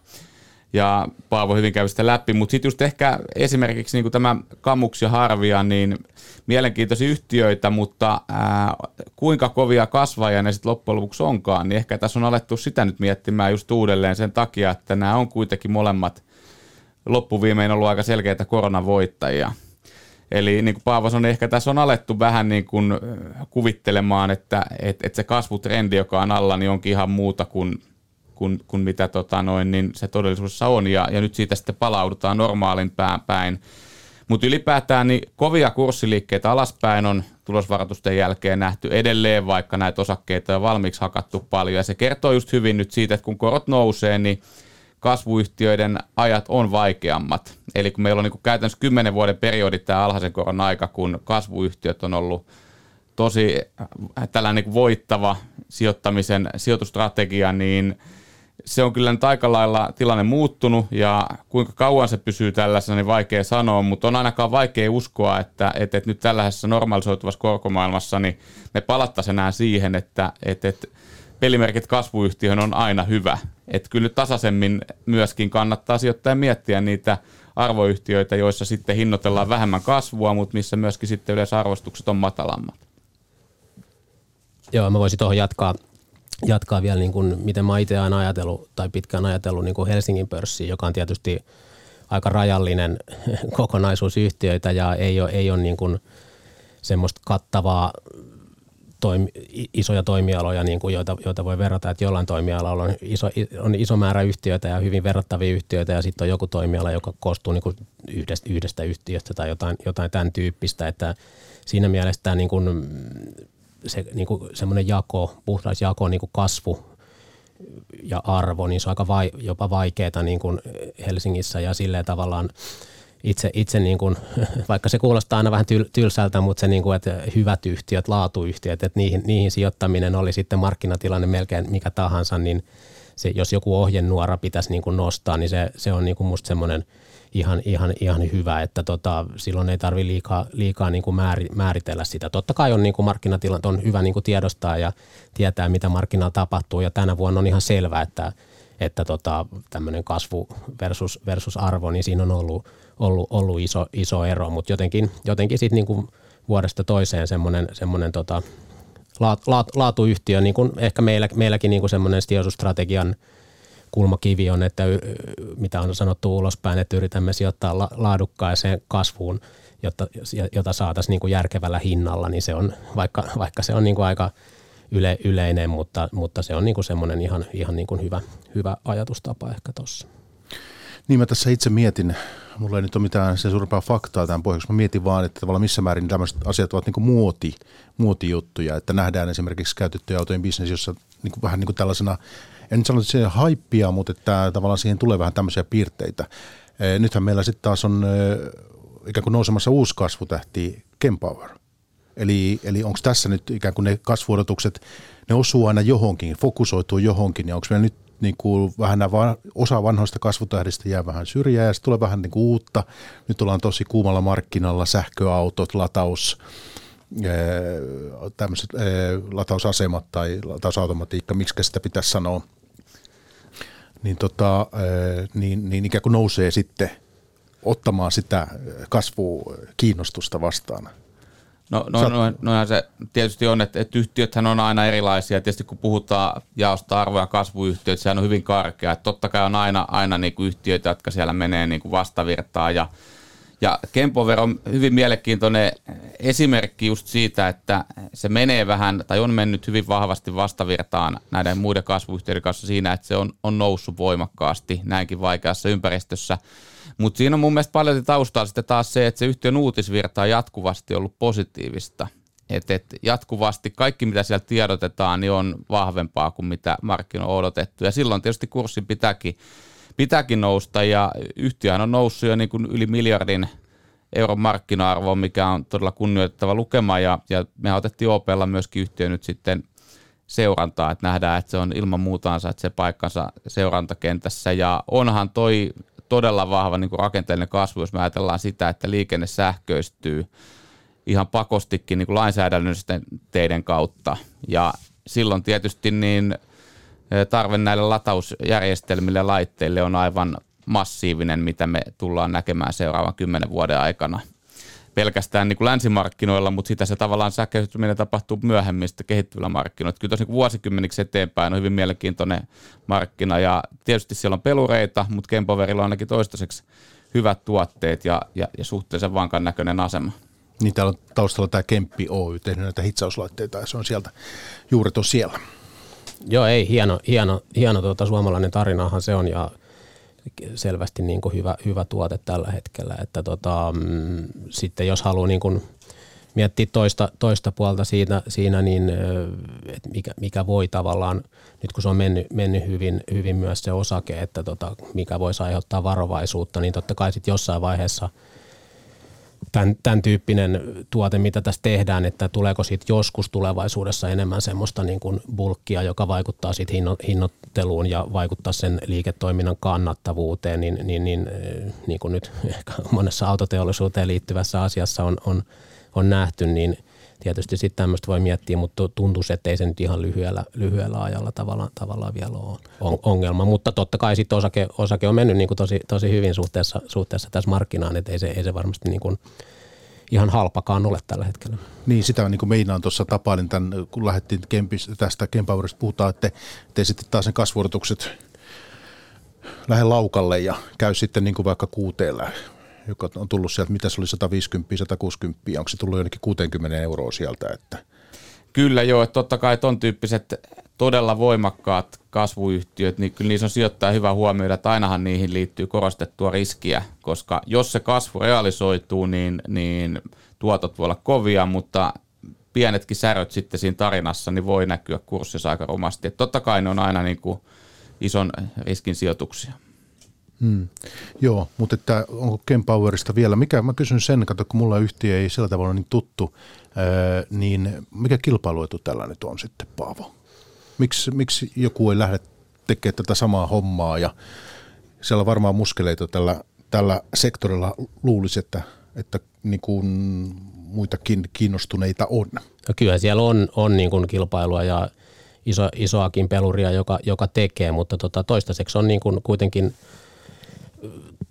ja Paavo hyvin kävi sitä läpi, mutta sitten just ehkä esimerkiksi niin tämä Kamuks ja Harvia, niin mielenkiintoisia yhtiöitä, mutta ää, kuinka kovia kasvajia ne sitten loppujen lopuksi onkaan, niin ehkä tässä on alettu sitä nyt miettimään just uudelleen sen takia, että nämä on kuitenkin molemmat loppuviimein ollut aika selkeitä koronavoittajia. Eli niin kuin Paavo sanoi, ehkä tässä on alettu vähän niin kuin kuvittelemaan, että, että, että se kasvutrendi, joka on alla, niin onkin ihan muuta kuin, kuin, kuin mitä tota noin, niin se todellisuudessa on. Ja, ja nyt siitä sitten palaudutaan normaalin päin. Mutta ylipäätään niin kovia kurssiliikkeitä alaspäin on tulosvaroitusten jälkeen nähty edelleen, vaikka näitä osakkeita on valmiiksi hakattu paljon. Ja se kertoo just hyvin nyt siitä, että kun korot nousee, niin kasvuyhtiöiden ajat on vaikeammat. Eli kun meillä on niin käytännössä 10 vuoden periodi tämä alhaisen koron aika, kun kasvuyhtiöt on ollut tosi äh, tällainen niin voittava sijoittamisen sijoitustrategia, niin – se on kyllä nyt aika lailla tilanne muuttunut ja kuinka kauan se pysyy tällaisena, niin vaikea sanoa, mutta on ainakaan vaikea uskoa, että, että, että nyt tällaisessa normalisoituvassa korkomaailmassa niin me palattaisiin enää siihen, että, että, että pelimerkit kasvuyhtiöön on aina hyvä. Että kyllä tasaisemmin myöskin kannattaa sijoittaa miettiä niitä arvoyhtiöitä, joissa sitten hinnoitellaan vähemmän kasvua, mutta missä myöskin sitten yleensä arvostukset on matalammat. Joo, mä voisin tuohon jatkaa jatkaa vielä, niin kuin, miten mä itse aina ajatellut tai pitkään ajatellut niin kuin Helsingin pörssiin, joka on tietysti aika rajallinen kokonaisuus yhtiöitä ja ei ole, ei ole niin kuin semmoista kattavaa toimi, isoja toimialoja, niin kuin joita, joita voi verrata, että jollain toimialalla on iso, on iso määrä yhtiöitä ja hyvin verrattavia yhtiöitä ja sitten on joku toimiala, joka koostuu niin kuin yhdestä, yhdestä yhtiöstä tai jotain, jotain tämän tyyppistä, että siinä mielessä tämä niin kuin se niin kuin semmoinen jako, puhdas jako, niin kuin kasvu ja arvo, niin se on aika vai, jopa vaikeaa niin kuin Helsingissä ja silleen tavallaan itse, itse niin kuin, vaikka se kuulostaa aina vähän tyl, tylsältä, mutta se niin kuin, että hyvät yhtiöt, laatuyhtiöt, että niihin, niihin sijoittaminen oli sitten markkinatilanne melkein mikä tahansa, niin se, jos joku ohjenuora pitäisi niin kuin nostaa, niin se, se on niin kuin musta semmoinen – ihan, ihan, ihan hyvä, että tota, silloin ei tarvitse liikaa, liikaa niin kuin määri, määritellä sitä. Totta kai on niin kuin markkinatilanne on hyvä niin kuin tiedostaa ja tietää, mitä markkinalla tapahtuu ja tänä vuonna on ihan selvää, että, että tota, tämmöinen kasvu versus, versus arvo, niin siinä on ollut, ollut, ollut iso, iso ero, mutta jotenkin, jotenkin sitten niin vuodesta toiseen semmoinen, semmoinen tota, laat, laat, laatuyhtiö, niin kuin ehkä meillä, meilläkin niin kuin semmoinen sijoitusstrategian kulmakivi on, että mitä on sanottu ulospäin, että yritämme sijoittaa la, laadukkaaseen kasvuun, jotta, jota saataisiin niin kuin järkevällä hinnalla, niin se on, vaikka, vaikka se on niin kuin aika yle, yleinen, mutta, mutta se on niin kuin semmoinen ihan, ihan niin kuin hyvä, hyvä ajatustapa ehkä tuossa. Niin mä tässä itse mietin, mulla ei nyt ole mitään sen suurempaa faktaa tämän pohjaksi, mä mietin vaan, että tavallaan missä määrin tämmöiset asiat ovat niin muoti, muotijuttuja, että nähdään esimerkiksi käytettyjä autojen bisnes, jossa niin kuin, vähän niin kuin tällaisena, en nyt sano, että se haippia, mutta että tavallaan siihen tulee vähän tämmöisiä piirteitä. Nythän meillä sitten taas on ikään kuin nousemassa uusi kasvutähti Kempower. Eli, eli onko tässä nyt ikään kuin ne kasvuodotukset, ne osuu aina johonkin, fokusoituu johonkin, ja onko meillä nyt niin kuin vähän nämä, osa vanhoista kasvutähdistä jää vähän syrjään ja sitten tulee vähän niin kuin uutta. Nyt ollaan tosi kuumalla markkinalla, sähköautot, lataus, tämmöiset latausasemat tai latausautomatiikka, miksi sitä pitäisi sanoa, niin, tota, niin, niin ikään kuin nousee sitten ottamaan sitä kasvua kiinnostusta vastaan. No, no, no, noinhan se tietysti on, että, että yhtiöthän on aina erilaisia. Tietysti kun puhutaan jaosta arvo- ja kasvuyhtiöt, sehän on hyvin karkea. Että totta kai on aina, aina niin kuin yhtiöitä, jotka siellä menee niin kuin vastavirtaa. Ja, ja Kempover on hyvin mielenkiintoinen esimerkki just siitä, että se menee vähän, tai on mennyt hyvin vahvasti vastavirtaan näiden muiden kasvuyhtiöiden kanssa siinä, että se on, on noussut voimakkaasti näinkin vaikeassa ympäristössä – mutta siinä on mun mielestä paljon taustalla sitten taas se, että se yhtiön uutisvirta on jatkuvasti ollut positiivista. Että et jatkuvasti kaikki, mitä siellä tiedotetaan, niin on vahvempaa kuin mitä markkinoilla on odotettu. Ja silloin tietysti kurssin pitääkin, pitääkin nousta, ja yhtiö on noussut jo niin kuin yli miljardin euron markkina-arvo, mikä on todella kunnioitettava lukema, ja, ja me otettiin OPlla myöskin yhtiö nyt sitten seurantaa, että nähdään, että se on ilman muuta se paikkansa seurantakentässä, ja onhan toi todella vahva niin rakenteellinen kasvu, jos me ajatellaan sitä, että liikenne sähköistyy ihan pakostikin niin lainsäädännöllisten teiden kautta. Ja silloin tietysti niin tarve näille latausjärjestelmille ja laitteille on aivan massiivinen, mitä me tullaan näkemään seuraavan kymmenen vuoden aikana – pelkästään niin kuin länsimarkkinoilla, mutta sitä se tavallaan sähköistyminen tapahtuu myöhemmin sitten kehittyvillä markkinoilla. Kyllä tosi vuosikymmeniksi eteenpäin on hyvin mielenkiintoinen markkina ja tietysti siellä on pelureita, mutta Kempoverilla on ainakin toistaiseksi hyvät tuotteet ja, ja, ja suhteellisen vankan näköinen asema. Niin täällä on taustalla tämä Kemppi Oy tehnyt näitä hitsauslaitteita ja se on sieltä juuri tuossa siellä. Joo, ei, hieno, hieno, hieno tuota, suomalainen tarinahan se on ja selvästi niin kuin hyvä, hyvä tuote tällä hetkellä. Että tota, mm, sitten jos haluaa niin kuin miettiä toista, toista puolta siitä, siinä, niin että mikä, mikä voi tavallaan, nyt kun se on mennyt, mennyt hyvin, hyvin myös se osake, että tota, mikä voisi aiheuttaa varovaisuutta, niin totta kai sitten jossain vaiheessa – tämän, tämän tyyppinen tuote, mitä tässä tehdään, että tuleeko siitä joskus tulevaisuudessa enemmän semmoista niin kuin bulkkia, joka vaikuttaa siitä hinnoitteluun ja vaikuttaa sen liiketoiminnan kannattavuuteen, niin, niin, niin, niin kuin nyt ehkä monessa autoteollisuuteen liittyvässä asiassa on, on, on nähty, niin tietysti sitten tämmöistä voi miettiä, mutta tuntuu, että ei se nyt ihan lyhyellä, lyhyellä ajalla tavallaan, tavallaan vielä ole ongelma. Mutta totta kai sitten osake, osake on mennyt niin kuin tosi, tosi hyvin suhteessa, suhteessa tässä markkinaan, että ei se, ei se varmasti niin kuin ihan halpakaan ole tällä hetkellä. Niin, sitä niin kuin meinaan tuossa tapailin tämän, kun lähdettiin Kempis, tästä Kempowerista puhutaan, että te sitten taas ne kasvuodotukset lähde laukalle ja käy sitten niin kuin vaikka kuuteella joka on tullut sieltä, mitä se oli 150, 160, onko se tullut jonnekin 60 euroa sieltä, että Kyllä joo, että totta kai ton tyyppiset todella voimakkaat kasvuyhtiöt, niin kyllä niissä on sijoittaja hyvä huomioida, että ainahan niihin liittyy korostettua riskiä, koska jos se kasvu realisoituu, niin, niin tuotot voi olla kovia, mutta pienetkin säröt sitten siinä tarinassa, niin voi näkyä kurssissa aika rumasti. Että totta kai ne on aina niin kuin ison riskin sijoituksia. Hmm. Joo, mutta että onko Kempowerista vielä, mikä, mä kysyn sen, kato, kun mulla yhtiö ei sillä tavalla niin tuttu, ää, niin mikä kilpailuetu tällä nyt on sitten, Paavo? Miksi, miksi joku ei lähde tekemään tätä samaa hommaa ja siellä on varmaan muskeleita tällä, tällä sektorilla luulisi, että, että niin kuin muitakin kiinnostuneita on. No kyllä siellä on, on niin kuin kilpailua ja iso, isoakin peluria, joka, joka tekee, mutta tota, toistaiseksi on niin kuin kuitenkin –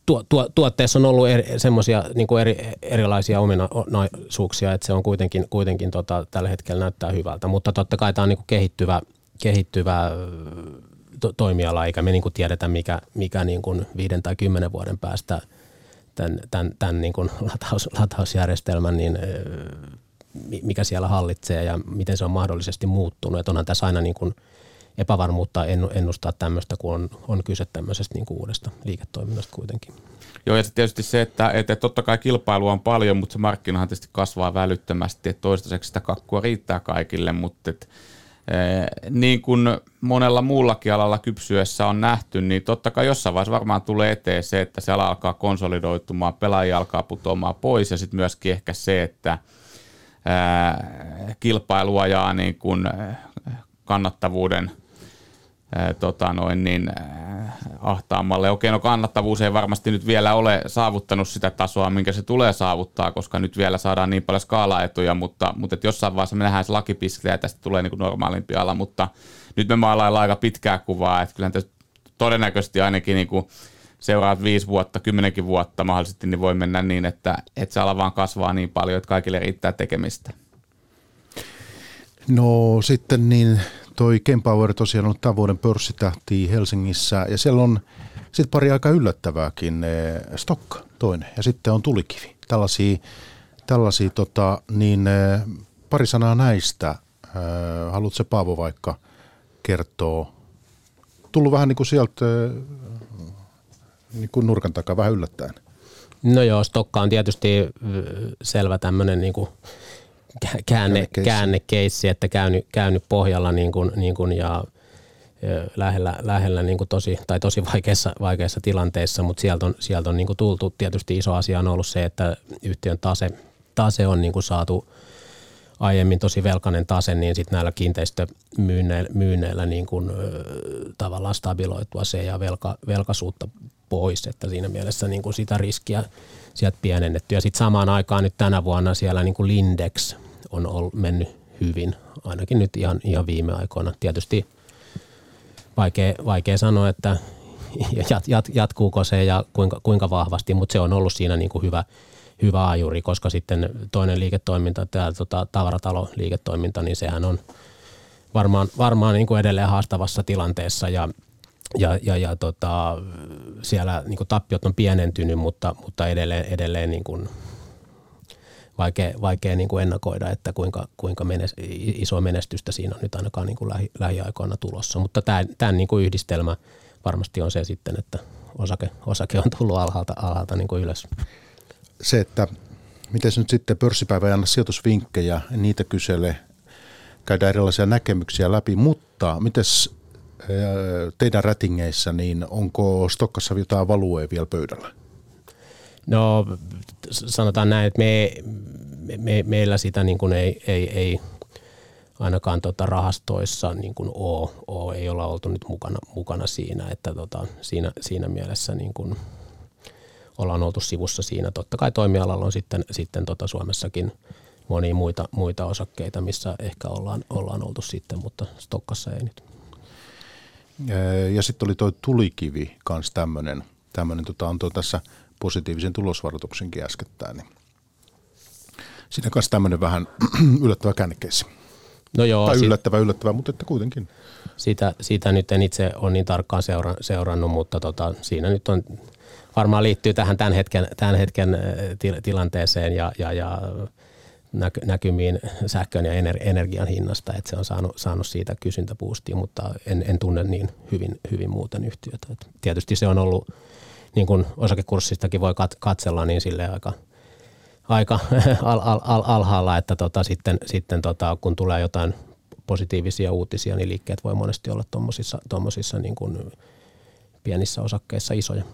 tuo, tuo, tuotteessa on ollut eri, semmoisia niin eri, erilaisia ominaisuuksia, että se on kuitenkin, kuitenkin tota, tällä hetkellä näyttää hyvältä, mutta totta kai tämä on niin kehittyvä, kehittyvä to, toimiala, eikä me niin kuin tiedetä, mikä, mikä niin kuin viiden tai kymmenen vuoden päästä tämän, tämän, tämän niin kuin lataus, latausjärjestelmän, niin mikä siellä hallitsee ja miten se on mahdollisesti muuttunut. Että onhan tässä aina niin kuin epävarmuutta ennustaa tämmöistä, kun on, on kyse tämmöisestä niin kuin uudesta liiketoiminnasta kuitenkin. Joo, ja tietysti se, että, että totta kai kilpailua on paljon, mutta se markkinahan tietysti kasvaa välyttömästi, että toistaiseksi sitä kakkua riittää kaikille, mutta että niin kuin monella muullakin alalla kypsyessä on nähty, niin totta kai jossain vaiheessa varmaan tulee eteen se, että se ala alkaa konsolidoitumaan, pelaajia alkaa putoamaan pois ja sitten myöskin ehkä se, että kilpailu ajaa niin kuin kannattavuuden – tota noin, niin, ahtaammalle. Okei, no kannattavuus ei varmasti nyt vielä ole saavuttanut sitä tasoa, minkä se tulee saavuttaa, koska nyt vielä saadaan niin paljon skaalaetuja, mutta, mutta et jossain vaiheessa me nähdään se lakipiskille ja tästä tulee niin normaalimpi ala, mutta nyt me maalaillaan aika pitkää kuvaa, että kyllähän todennäköisesti ainakin niin kuin seuraavat viisi vuotta, kymmenenkin vuotta mahdollisesti, niin voi mennä niin, että, että se ala vaan kasvaa niin paljon, että kaikille riittää tekemistä. No sitten niin toi Kempower tosiaan on tämän vuoden pörssitähti Helsingissä ja siellä on sitten pari aika yllättävääkin. Eh, Stokka toinen ja sitten on Tulikivi. Tällaisia, tällaisia tota, niin eh, pari sanaa näistä. Eh, haluatko Paavo vaikka kertoa? Tullut vähän niin kuin sieltä niin kuin nurkan takaa vähän yllättäen. No joo, Stokka on tietysti selvä tämmöinen niin kuin käänne, käännekeissi, että käynyt, käynyt pohjalla niin kuin, niin kuin ja lähellä, lähellä niin kuin tosi, tai tosi vaikeassa, vaikeassa tilanteessa, mutta sieltä on, sieltä on niin kuin tultu. Tietysti iso asia on ollut se, että yhtiön tase, tase on niin kuin saatu aiemmin tosi velkainen tase, niin sitten näillä kiinteistömyynneillä niin kuin, tavallaan stabiloitua se ja velka, velkaisuutta pois, että siinä mielessä niin kuin sitä riskiä sieltä pienennetty. Ja sitten samaan aikaan nyt tänä vuonna siellä niin kuin Lindex on ollut, mennyt hyvin, ainakin nyt ihan, ihan viime aikoina. Tietysti vaikea, vaikea sanoa, että jat, jat, jatkuuko se ja kuinka, kuinka vahvasti, mutta se on ollut siinä niin kuin hyvä, hyvä ajuri, koska sitten toinen liiketoiminta, tämä tota, tavaratalo-liiketoiminta, niin sehän on varmaan, varmaan niin kuin edelleen haastavassa tilanteessa ja ja, ja, ja tota, siellä niin kuin tappiot on pienentynyt, mutta, mutta edelleen, edelleen niin kuin vaikea, vaikea niin kuin ennakoida, että kuinka, kuinka menes, iso menestystä siinä on nyt ainakaan niin kuin lähi, lähiaikoina tulossa. Mutta tämän, tämän niin kuin yhdistelmä varmasti on se sitten, että osake, osake on tullut alhaalta, alhaalta niin kuin ylös. Se, että miten nyt sitten pörssipäivä ei anna sijoitusvinkkejä, niitä kysele, käydään erilaisia näkemyksiä läpi, mutta miten teidän rätingeissä, niin onko Stokkassa jotain valuea vielä pöydällä? No sanotaan näin, että me, me, meillä sitä niin kuin ei, ei, ei ainakaan tota rahastoissa niin kuin ole, ole, ei olla oltu nyt mukana, mukana siinä, että tota, siinä, siinä mielessä niin kuin ollaan oltu sivussa siinä. Totta kai toimialalla on sitten, sitten tota Suomessakin monia muita, muita osakkeita, missä ehkä ollaan, ollaan oltu sitten, mutta Stokkassa ei nyt. Ja sitten oli tuo tulikivi kanssa tämmöinen, tämmöinen tota, antoi tässä positiivisen tulosvaroituksenkin äskettäin. Niin siinä kanssa tämmöinen vähän yllättävä käännekeissi. No joo, tai yllättävä, sit, yllättävä, mutta että kuitenkin. Sitä, sitä nyt en itse ole niin tarkkaan seura, seurannut, mutta tota, siinä nyt on, varmaan liittyy tähän tämän hetken, tämän hetken tilanteeseen ja, ja, ja näkymiin sähkön ja energian hinnasta, että se on saanut, saanut siitä kysyntäpuustia, mutta en, en tunne niin hyvin, hyvin muuten yhtiötä. Et tietysti se on ollut, niin kuin osakekurssistakin voi katsella, niin sille aika, aika al, al, al, alhaalla, että tota, sitten, sitten tota, kun tulee jotain positiivisia uutisia, niin liikkeet voi monesti olla tuommoisissa niin pienissä osakkeissa isoja.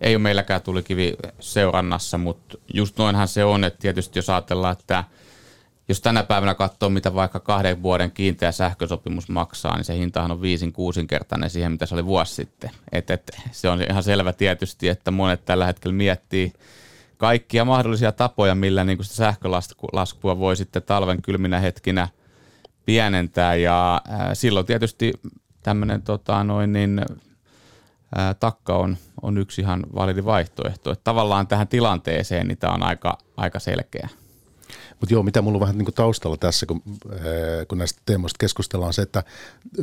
Ei ole meilläkään tulikivi seurannassa, mutta just noinhan se on, että tietysti jos ajatellaan, että jos tänä päivänä katsoo, mitä vaikka kahden vuoden kiinteä sähkösopimus maksaa, niin se hintahan on viisin kuusinkertainen siihen, mitä se oli vuosi sitten. Et, et, se on ihan selvä tietysti, että monet tällä hetkellä miettii kaikkia mahdollisia tapoja, millä niin sitä sähkölaskua voi sitten talven kylminä hetkinä pienentää. Ja äh, silloin tietysti tämmöinen tota, noin, niin, ää, takka on, on yksi ihan validi vaihtoehto. Että tavallaan tähän tilanteeseen niin tämä on aika, aika selkeä. Mutta joo, mitä mulla on vähän niin kuin taustalla tässä, kun, kun näistä teemoista keskustellaan, se, että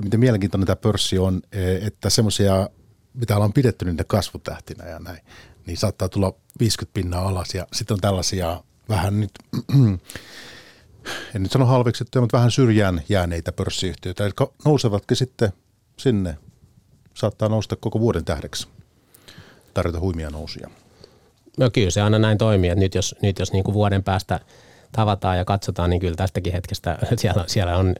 miten mielenkiintoinen tämä pörssi on, että semmoisia, mitä ollaan pidetty niitä kasvutähtinä ja näin, niin saattaa tulla 50 pinnaa alas. Ja sitten on tällaisia vähän nyt, en nyt sano halveksettuja, mutta vähän syrjään jääneitä pörssiyhtiöitä, jotka nousevatkin sitten sinne, saattaa nousta koko vuoden tähdeksi, tarjota huimia nousuja. No kyllä se aina näin toimii, että nyt jos, nyt jos niin kuin vuoden päästä tavataan ja katsotaan, niin kyllä tästäkin hetkestä siellä, siellä on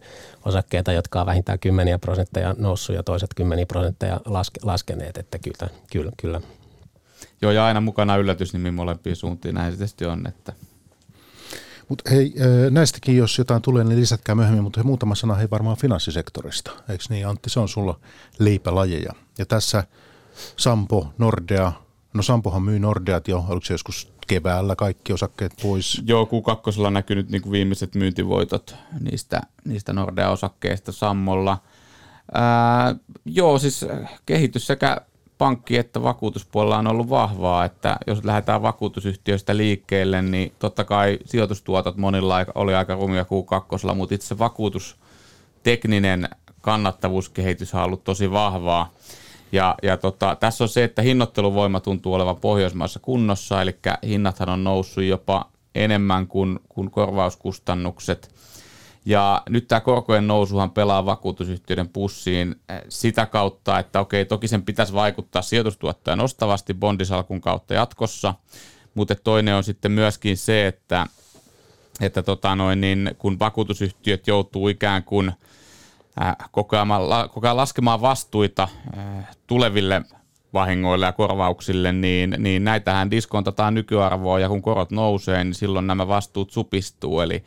osakkeita, jotka on vähintään kymmeniä prosentteja noussut ja toiset kymmeniä prosentteja laske, laskeneet, että kyllä, kyllä, kyllä. Joo, ja aina mukana yllätysnimi molempiin suuntiin, näin se tietysti on, että mutta hei, näistäkin jos jotain tulee, niin lisätkää myöhemmin, mutta hei, muutama sana hei varmaan finanssisektorista. Eikö niin Antti, se on sulla leipälajeja. Ja tässä Sampo, Nordea, no Sampohan myy Nordeat jo, oliko se joskus keväällä kaikki osakkeet pois? Joo, Q2 on näkynyt niin viimeiset myyntivoitot niistä, niistä Nordea-osakkeista Sammolla. Ää, joo, siis kehitys sekä pankki- että vakuutuspuolella on ollut vahvaa, että jos lähdetään vakuutusyhtiöistä liikkeelle, niin totta kai sijoitustuotot monilla oli aika rumia Q2, mutta itse vakuutustekninen kannattavuuskehitys on ollut tosi vahvaa. Ja, ja tota, tässä on se, että hinnoitteluvoima tuntuu olevan Pohjoismaissa kunnossa, eli hinnathan on noussut jopa enemmän kuin, kuin korvauskustannukset. Ja nyt tämä korkojen nousuhan pelaa vakuutusyhtiöiden pussiin eh, sitä kautta, että okei, toki sen pitäisi vaikuttaa sijoitustuottoja nostavasti bondisalkun kautta jatkossa, mutta toinen on sitten myöskin se, että, että tota noin, niin kun vakuutusyhtiöt joutuu ikään kuin äh, koko ajan laskemaan vastuita äh, tuleville vahingoille ja korvauksille, niin, niin näitähän diskontataan nykyarvoa ja kun korot nousee, niin silloin nämä vastuut supistuu. Eli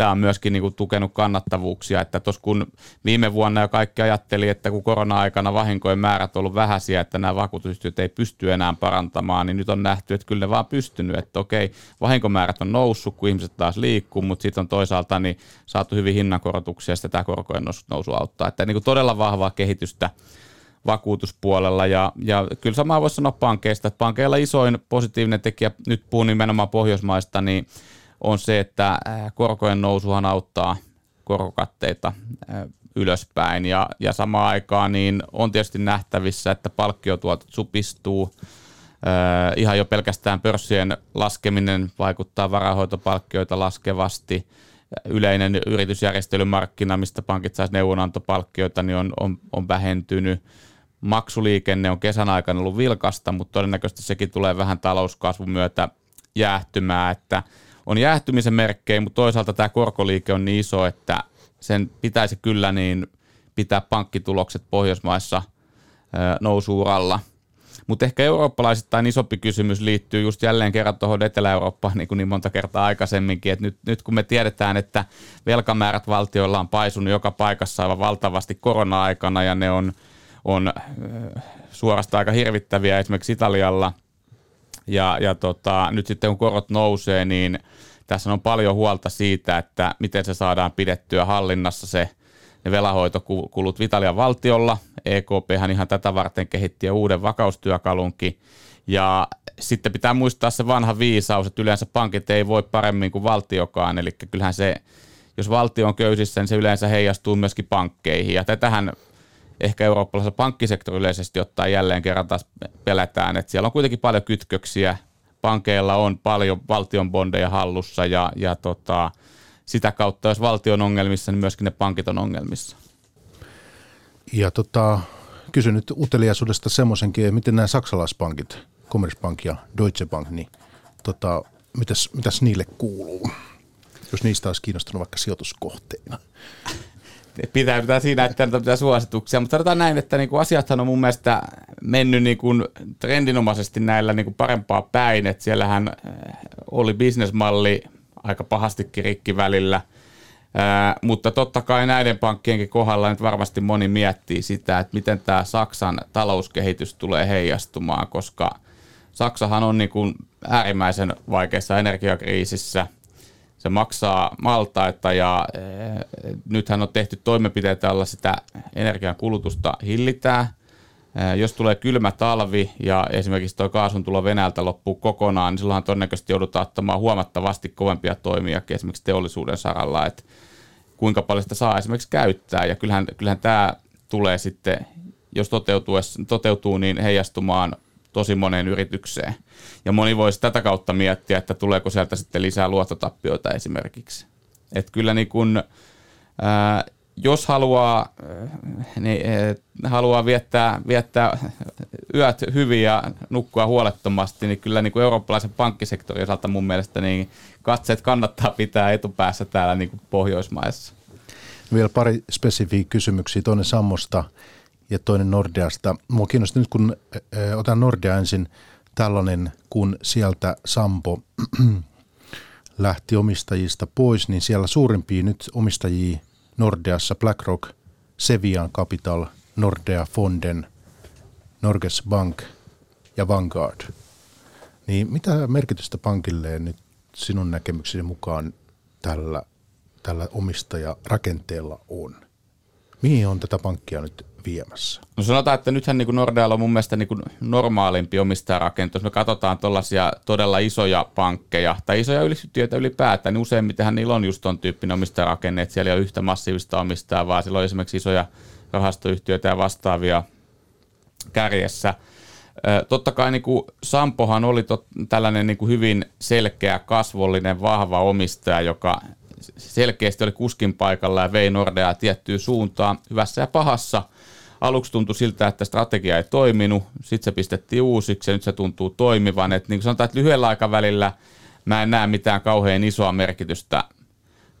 tämä on myöskin niin kuin tukenut kannattavuuksia, että tuossa kun viime vuonna jo kaikki ajatteli, että kun korona-aikana vahinkojen määrät on ollut vähäisiä, että nämä vakuutusyhtiöt ei pysty enää parantamaan, niin nyt on nähty, että kyllä ne vaan pystynyt, että okei, vahinkomäärät on noussut, kun ihmiset taas liikkuu, mutta sitten on toisaalta niin saatu hyvin hinnankorotuksia, ja sitä tämä korkojen nousu auttaa, että niin kuin todella vahvaa kehitystä vakuutuspuolella ja, ja kyllä samaa voisi sanoa pankeista, että pankeilla isoin positiivinen tekijä, nyt puhun nimenomaan Pohjoismaista, niin on se, että äh, korkojen nousuhan auttaa korkokatteita äh, ylöspäin ja, ja samaan aikaan niin on tietysti nähtävissä, että palkkiotuotot supistuu. Äh, ihan jo pelkästään pörssien laskeminen vaikuttaa varahoitopalkkioita laskevasti. Yleinen yritysjärjestelymarkkina, mistä pankit saisi neuvonantopalkkioita, niin on, on, on vähentynyt. Maksuliikenne on kesän aikana ollut vilkasta, mutta todennäköisesti sekin tulee vähän talouskasvun myötä jäähtymään, että – on jäähtymisen merkkejä, mutta toisaalta tämä korkoliike on niin iso, että sen pitäisi kyllä niin pitää pankkitulokset Pohjoismaissa nousuuralla. Mutta ehkä eurooppalaisittain isompi kysymys liittyy just jälleen kerran tuohon Etelä-Eurooppaan niin kuin niin monta kertaa aikaisemminkin, että nyt, nyt kun me tiedetään, että velkamäärät valtioilla on paisunut joka paikassa aivan valtavasti korona-aikana ja ne on, on suorastaan aika hirvittäviä esimerkiksi Italialla – ja, ja tota, nyt sitten kun korot nousee, niin tässä on paljon huolta siitä, että miten se saadaan pidettyä hallinnassa se ne velahoitokulut Vitalian valtiolla. EKP ihan tätä varten kehitti uuden vakaustyökalunkin. Ja sitten pitää muistaa se vanha viisaus, että yleensä pankit ei voi paremmin kuin valtiokaan. Eli kyllähän se, jos valtio on köysissä, niin se yleensä heijastuu myöskin pankkeihin. Ja tätähän ehkä eurooppalaisella pankkisektori yleisesti ottaen jälleen kerran taas pelätään, että siellä on kuitenkin paljon kytköksiä. Pankeilla on paljon valtion bondeja hallussa ja, ja tota, sitä kautta, jos valtio on ongelmissa, niin myöskin ne pankit on ongelmissa. Ja tota, kysyn nyt uteliaisuudesta semmoisenkin, miten nämä saksalaispankit, Commerzbank ja Deutsche Bank, niin tota, mitäs, mitäs niille kuuluu, jos niistä olisi kiinnostunut vaikka sijoituskohteina? Pitäydytään siinä, että näitä pitää suosituksia, mutta sanotaan näin, että niinku asiathan on mun mielestä mennyt niinku trendinomaisesti näillä niinku parempaa päin, että siellähän äh, oli bisnesmalli aika pahastikin rikki välillä, Ää, äh, mutta totta kai näiden pankkienkin kohdalla nyt varmasti moni miettii sitä, että miten tämä Saksan talouskehitys tulee heijastumaan, koska Saksahan on niin kuin äärimmäisen vaikeassa energiakriisissä – se maksaa maltaita ja e, nythän on tehty toimenpiteitä, joilla sitä energian kulutusta hillitään. Jos tulee kylmä talvi ja esimerkiksi tuo kaasun tulo Venäjältä loppuu kokonaan, niin silloinhan todennäköisesti joudutaan ottamaan huomattavasti kovempia toimia esimerkiksi teollisuuden saralla, että kuinka paljon sitä saa esimerkiksi käyttää. Ja kyllähän, kyllähän tämä tulee sitten, jos toteutuu, toteutuu niin heijastumaan tosi moneen yritykseen. Ja moni voisi tätä kautta miettiä, että tuleeko sieltä sitten lisää luottotappioita esimerkiksi. Että kyllä niin kun, ää, jos haluaa, niin, haluaa viettää, viettää yöt hyvin ja nukkua huolettomasti, niin kyllä niin eurooppalaisen pankkisektorin osalta mun mielestä niin katseet kannattaa pitää etupäässä täällä niin Pohjoismaissa. Vielä pari spesifiä kysymyksiä. Toinen Sammosta ja toinen Nordeasta. Mua kiinnostaa nyt, kun otan Nordea ensin, tällainen, kun sieltä Sampo lähti omistajista pois, niin siellä suurimpia nyt omistajia Nordeassa BlackRock, Sevian Capital, Nordea Fonden, Norges Bank ja Vanguard. Niin mitä merkitystä pankille nyt sinun näkemyksesi mukaan tällä, tällä omistajarakenteella on? Mihin on tätä pankkia nyt viemässä? No sanotaan, että nythän niin Nordealla on mun mielestä niin kuin normaalimpi omistajarakenne. Jos me katsotaan tuollaisia todella isoja pankkeja tai isoja yhtiöitä ylipäätään, niin useimmitenhän niillä on just ton tyyppinen omistajarakenne, että siellä ei ole yhtä massiivista omistajaa, vaan siellä on esimerkiksi isoja rahastoyhtiöitä ja vastaavia kärjessä. Totta kai niin kuin Sampohan oli tot, tällainen niin kuin hyvin selkeä, kasvollinen, vahva omistaja, joka selkeästi oli kuskin paikalla ja vei Nordeaa tiettyyn suuntaan hyvässä ja pahassa. Aluksi tuntui siltä, että strategia ei toiminut, sitten se pistettiin uusiksi ja nyt se tuntuu toimivan. Et niin kuin sanotaan, että lyhyellä aikavälillä mä en näe mitään kauhean isoa merkitystä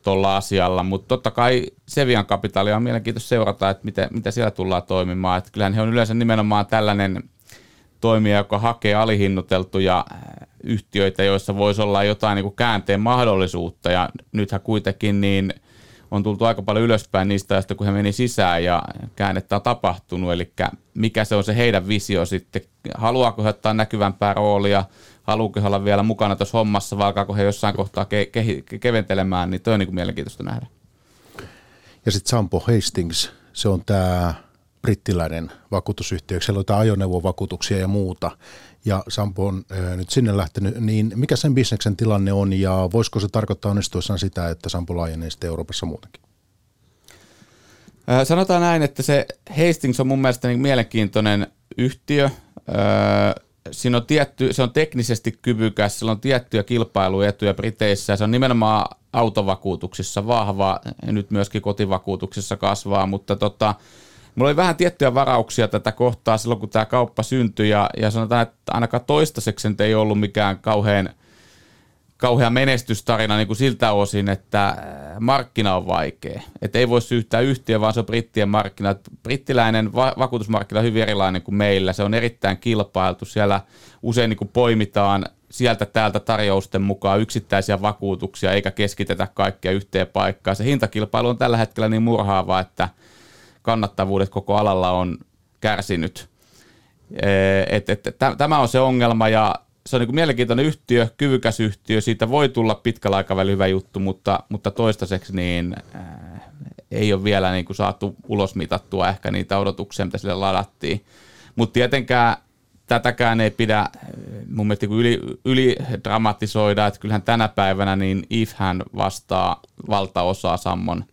tuolla asialla, mutta totta kai Sevian kapitalia on mielenkiintoista seurata, että miten, mitä siellä tullaan toimimaan. Että kyllähän he on yleensä nimenomaan tällainen toimija, joka hakee alihinnoiteltuja yhtiöitä, joissa voisi olla jotain niin kuin käänteen mahdollisuutta. Ja nythän kuitenkin niin on tultu aika paljon ylöspäin niistä ajasta, kun he meni sisään ja käännettä on tapahtunut, eli mikä se on se heidän visio sitten, haluaako he ottaa näkyvämpää roolia, haluaako he olla vielä mukana tuossa hommassa vai alkaako he jossain kohtaa ke- ke- keventelemään, niin toi on niin kuin mielenkiintoista nähdä. Ja sitten Sampo Hastings, se on tämä brittiläinen vakuutusyhtiö, on ajoneuvovakuutuksia ja muuta, ja Sampo on äh, nyt sinne lähtenyt, niin mikä sen bisneksen tilanne on ja voisiko se tarkoittaa onnistuessaan sitä, että Sampo laajenee sitten Euroopassa muutenkin? Sanotaan näin, että se Hastings on mun mielestä niin mielenkiintoinen yhtiö. Siinä on tietty, se on teknisesti kyvykäs, sillä on tiettyjä kilpailuetuja Briteissä se on nimenomaan autovakuutuksissa vahva, nyt myöskin kotivakuutuksissa kasvaa, mutta tota, Mulla oli vähän tiettyjä varauksia tätä kohtaa silloin, kun tämä kauppa syntyi, ja, ja sanotaan, että ainakaan toistaiseksi ei ollut mikään kauhean, kauhea menestystarina niin kuin siltä osin, että äh, markkina on vaikea. Että ei voi syyttää yhtiö, vaan se on brittien markkina. Brittiläinen va- vakuutusmarkkina on hyvin erilainen kuin meillä. Se on erittäin kilpailtu. Siellä usein niin kuin poimitaan sieltä täältä tarjousten mukaan yksittäisiä vakuutuksia, eikä keskitetä kaikkea yhteen paikkaan. Se hintakilpailu on tällä hetkellä niin murhaava, että – kannattavuudet koko alalla on kärsinyt. Et, et, tämä on se ongelma ja se on niin mielenkiintoinen yhtiö, kyvykäs yhtiö, siitä voi tulla pitkällä aikavälillä hyvä juttu, mutta, mutta toistaiseksi niin äh, ei ole vielä niin kuin saatu ulosmitattua ehkä niitä odotuksia, mitä sille ladattiin. Mutta tietenkään tätäkään ei pidä mun mielestä niin yli, yli dramatisoida, että kyllähän tänä päivänä niin IFhän vastaa valtaosaa Sammon –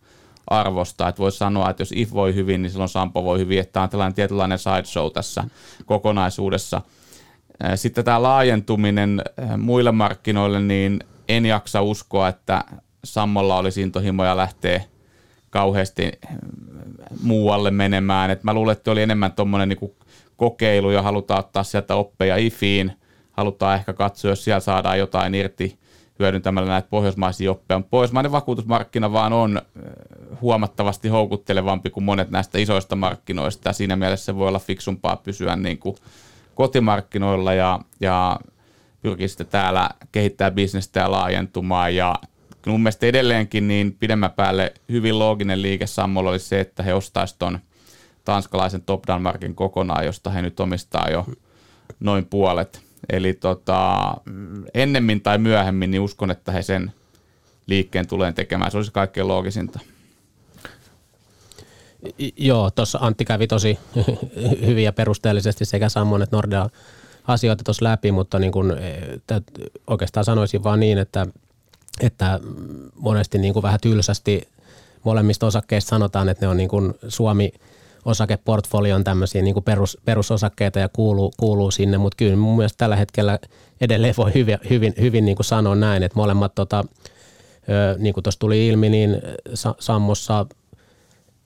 arvosta. Että voisi sanoa, että jos IF voi hyvin, niin silloin Sampo voi hyvin, että tämä on tällainen tietynlainen sideshow tässä kokonaisuudessa. Sitten tämä laajentuminen muille markkinoille, niin en jaksa uskoa, että Sammolla olisi intohimoja lähteä kauheasti muualle menemään. Et mä luulen, että oli enemmän tuommoinen niin kokeilu ja halutaan ottaa sieltä oppeja IFiin. Halutaan ehkä katsoa, jos siellä saadaan jotain irti hyödyntämällä näitä pohjoismaisia oppeja. Pohjoismainen vakuutusmarkkina vaan on huomattavasti houkuttelevampi kuin monet näistä isoista markkinoista siinä mielessä se voi olla fiksumpaa pysyä niin kuin kotimarkkinoilla ja, ja pyrkii sitten täällä kehittää bisnestä ja laajentumaan ja mun mielestä edelleenkin niin pidemmän päälle hyvin looginen liike Sammolla oli se, että he ostaisivat ton tanskalaisen Top Danmarkin kokonaan, josta he nyt omistaa jo noin puolet. Eli tota, ennemmin tai myöhemmin niin uskon, että he sen liikkeen tulee tekemään. Se olisi kaikkein loogisinta. Joo, tuossa Antti kävi tosi hyvin ja perusteellisesti sekä Sammon että Nordea asioita tuossa läpi, mutta niin kun, e, oikeastaan sanoisin vaan niin, että, että monesti niin kuin vähän tylsästi molemmista osakkeista sanotaan, että ne on niin kuin Suomi osakeportfolion tämmöisiä niin perus, perusosakkeita ja kuuluu, kuuluu sinne, mutta kyllä mun mielestä tällä hetkellä edelleen voi hyvin, hyvin, hyvin niin kuin sanoa näin, että molemmat tota, niin kuin tuossa tuli ilmi, niin Sammossa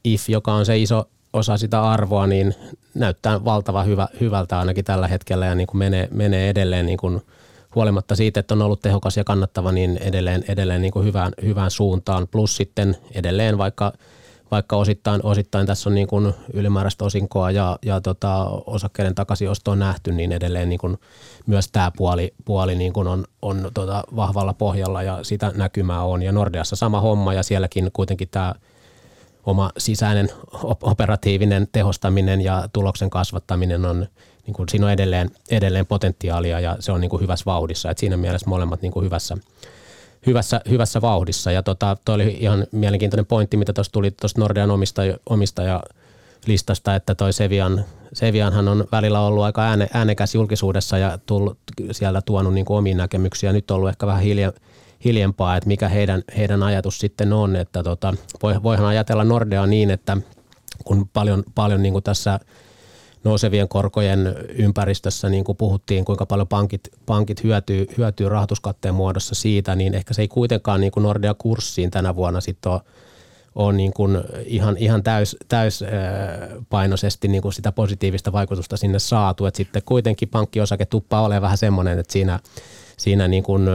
IF, joka on se iso osa sitä arvoa, niin näyttää valtava hyvä, hyvältä ainakin tällä hetkellä ja niin kuin menee, menee edelleen niin kuin huolimatta siitä, että on ollut tehokas ja kannattava, niin edelleen, edelleen niin kuin hyvään, hyvään suuntaan. Plus sitten edelleen, vaikka, vaikka osittain, osittain tässä on niin kuin ylimääräistä osinkoa ja, ja tota, osakkeiden takaisinosto on nähty, niin edelleen niin kuin myös tämä puoli, puoli niin kuin on, on tota vahvalla pohjalla ja sitä näkymää on. Ja Nordeassa sama homma ja sielläkin kuitenkin tämä – oma sisäinen operatiivinen tehostaminen ja tuloksen kasvattaminen on, niin kuin, siinä on edelleen, edelleen potentiaalia ja se on niin kuin hyvässä vauhdissa. Et siinä mielessä molemmat niin kuin hyvässä, hyvässä, hyvässä vauhdissa. Ja tota, toi oli ihan mielenkiintoinen pointti, mitä tuossa tuli tuosta Nordean omistaja, omistaja listasta, että toi Sevian, Sevianhan on välillä ollut aika ääne, äänekäs julkisuudessa ja tullut, siellä tuonut niin omiin näkemyksiä. Nyt on ollut ehkä vähän hiljaa hiljempaa, että mikä heidän, heidän ajatus sitten on. Että tota, voihan ajatella Nordea niin, että kun paljon, paljon niin kuin tässä nousevien korkojen ympäristössä niin kuin puhuttiin, kuinka paljon pankit, pankit hyötyy, hyötyy rahoituskatteen muodossa siitä, niin ehkä se ei kuitenkaan niin kuin Nordea-kurssiin tänä vuonna sitten ole on niin kuin ihan, ihan täys, täyspainoisesti niin kuin sitä positiivista vaikutusta sinne saatu. Et sitten kuitenkin pankkiosake tuppaa olemaan vähän semmoinen, että siinä siinä niin kun,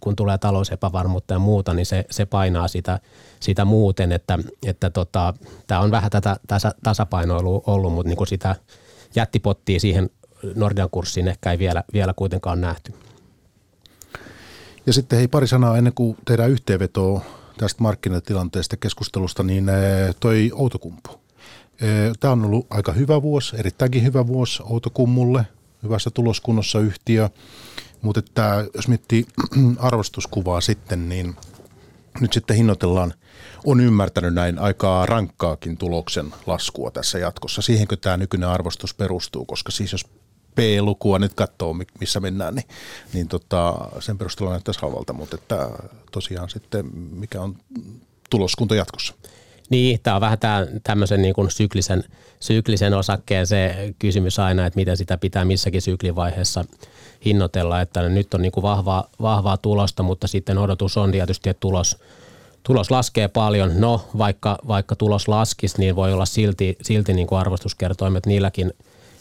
kun tulee talousepävarmuutta ja muuta, niin se, se painaa sitä, sitä muuten, että, että tota, tämä on vähän tätä tasa, tasapainoilua ollut, mutta niin kuin sitä jättipottia siihen Nordean kurssiin ehkä ei vielä, vielä kuitenkaan nähty. Ja sitten hei pari sanaa ennen kuin tehdään yhteenvetoa tästä markkinatilanteesta keskustelusta, niin toi Outokumpu. Tämä on ollut aika hyvä vuosi, erittäinkin hyvä vuosi Outokummulle, hyvässä tuloskunnossa yhtiö. Mutta että jos miettii arvostuskuvaa sitten, niin nyt sitten hinnoitellaan, on ymmärtänyt näin aikaa rankkaakin tuloksen laskua tässä jatkossa. Siihenkö tämä nykyinen arvostus perustuu, koska siis jos P-lukua nyt katsoo, missä mennään, niin, niin tota, sen perusteella näyttäisi halvalta, mutta että tosiaan sitten mikä on tuloskunta jatkossa. Niin, tämä on vähän tämä, tämmöisen niin kuin syklisen, syklisen osakkeen se kysymys aina, että miten sitä pitää missäkin syklivaiheessa hinnoitella, että nyt on niin kuin vahvaa, vahvaa tulosta, mutta sitten odotus on tietysti, että tulos, tulos laskee paljon. No, vaikka, vaikka tulos laskisi, niin voi olla silti, silti niin kuin arvostuskertoimet niilläkin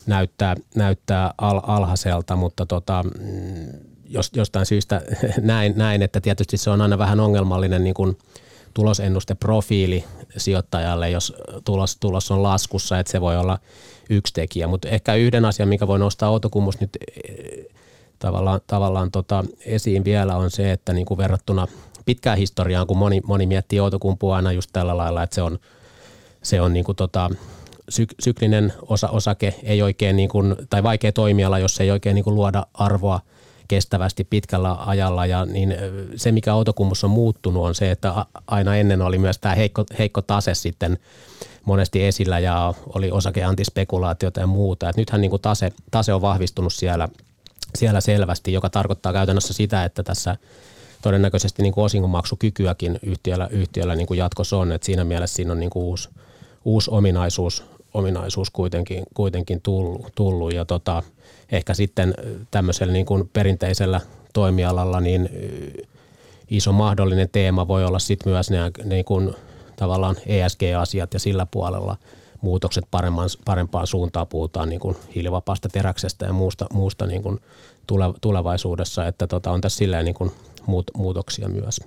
näyttää, näyttää al, alhaiselta, mutta tota, mm, jostain syystä näin, näin, että tietysti se on aina vähän ongelmallinen niin kuin – tulosennusteprofiili sijoittajalle, jos tulos, tulos on laskussa, että se voi olla yksi tekijä. Mutta ehkä yhden asian, mikä voi nostaa Outokummus nyt tavallaan, tavallaan tota esiin vielä on se, että niin kuin verrattuna pitkään historiaan, kun moni, moni miettii Outokumpua aina just tällä lailla, että se on, se on niin kuin tota, syk, syklinen osa, osake, ei oikein niin kuin, tai vaikea toimiala, jos ei oikein niin kuin luoda arvoa – kestävästi pitkällä ajalla ja niin se, mikä autokummus on muuttunut on se, että aina ennen oli myös tämä heikko, heikko tase sitten monesti esillä ja oli osakeantispekulaatiota ja muuta. Et nythän niin kuin tase, tase on vahvistunut siellä, siellä selvästi, joka tarkoittaa käytännössä sitä, että tässä todennäköisesti niin kuin osingonmaksukykyäkin yhtiöllä, yhtiöllä niin kuin jatkossa on. Et siinä mielessä siinä on niin kuin uusi, uusi ominaisuus, ominaisuus kuitenkin, kuitenkin tullut, tullut. ja tota, ehkä sitten tämmöisellä niin kuin perinteisellä toimialalla niin iso mahdollinen teema voi olla sitten myös niin kuin tavallaan ESG-asiat ja sillä puolella muutokset parempaan, parempaan suuntaan. Puhutaan niin kuin hiilivapaasta teräksestä ja muusta, muusta niin kuin tulevaisuudessa, että tota, on tässä silleen niin kuin muut, muutoksia myös.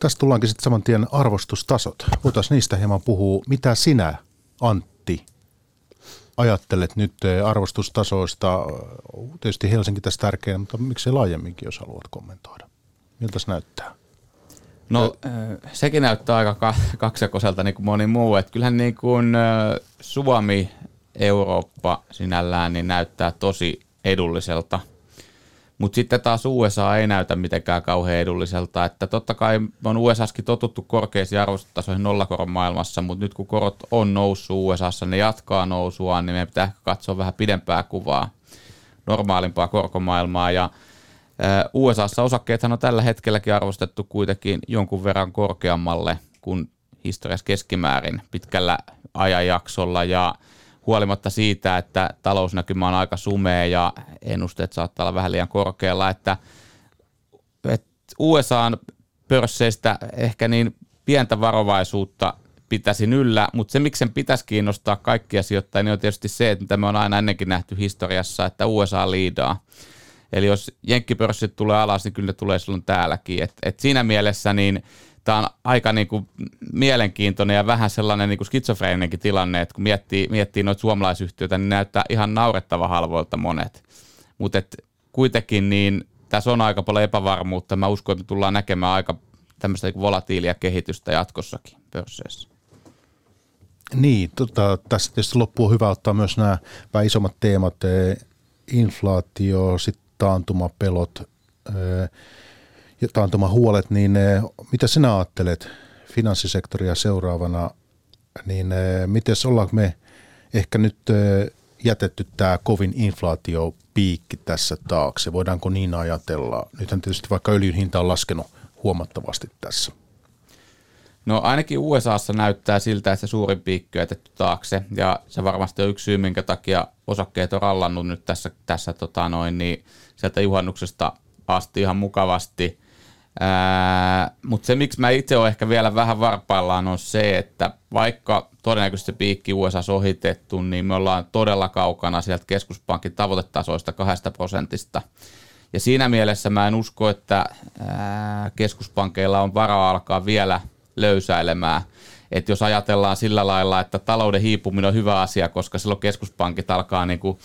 Tästä tullaankin sitten saman tien arvostustasot. Voitaisiin niistä hieman puhua. Mitä sinä, Antti, ajattelet nyt eh, arvostustasoista? Tietysti Helsinki tässä tärkeä, mutta miksei laajemminkin, jos haluat kommentoida? Miltä se näyttää? No sekin näyttää aika kaksakoselta niin kuin moni muu. Että kyllähän niin kuin Suomi, Eurooppa sinällään niin näyttää tosi edulliselta. Mutta sitten taas USA ei näytä mitenkään kauhean edulliselta, että totta kai on USAskin totuttu korkeisiin arvostustasoihin nollakoron maailmassa, mutta nyt kun korot on noussut USAssa, ne jatkaa nousua, niin meidän pitää ehkä katsoa vähän pidempää kuvaa, normaalimpaa korkomaailmaa ja USAssa osakkeethan on tällä hetkelläkin arvostettu kuitenkin jonkun verran korkeammalle kuin historiassa keskimäärin pitkällä ajanjaksolla ja huolimatta siitä, että talousnäkymä on aika sumea ja ennusteet saattaa olla vähän liian korkealla, että, että USAn pörsseistä ehkä niin pientä varovaisuutta pitäisi yllä, mutta se, miksi sen pitäisi kiinnostaa kaikkia sijoittajia, niin on tietysti se, että mitä me on aina ennenkin nähty historiassa, että USA liidaa. Eli jos jenkkipörssit tulee alas, niin kyllä ne tulee silloin täälläkin. Et, et siinä mielessä niin tämä on aika niin kuin mielenkiintoinen ja vähän sellainen niin kuin skitsofreeninenkin tilanne, että kun miettii, miettii noita suomalaisyhtiöitä, niin näyttää ihan naurettava halvoilta monet. Mutta kuitenkin niin tässä on aika paljon epävarmuutta. Mä uskon, että me tullaan näkemään aika tämmöistä niin volatiilia kehitystä jatkossakin pörsseissä. Niin, tota, tässä tietysti loppuun hyvä ottaa myös nämä vähän isommat teemat, inflaatio, sitten taantumapelot, ja taantumahuolet, niin mitä sinä ajattelet finanssisektoria seuraavana, niin miten ollaanko me ehkä nyt jätetty tämä kovin inflaatiopiikki tässä taakse? Voidaanko niin ajatella? Nythän tietysti vaikka öljyn hinta on laskenut huomattavasti tässä. No ainakin USAssa näyttää siltä, että se suurin piikki on jätetty taakse ja se varmasti on yksi syy, minkä takia osakkeet on rallannut nyt tässä, tässä tota noin, niin sieltä juhannuksesta asti ihan mukavasti. Mutta se, miksi mä itse olen ehkä vielä vähän varpaillaan, on se, että vaikka todennäköisesti se piikki USA ohitettu, niin me ollaan todella kaukana sieltä keskuspankin tavoitetasoista kahdesta prosentista. Ja siinä mielessä mä en usko, että keskuspankeilla on varaa alkaa vielä löysäilemään. Että jos ajatellaan sillä lailla, että talouden hiipuminen on hyvä asia, koska silloin keskuspankit alkaa niin kuin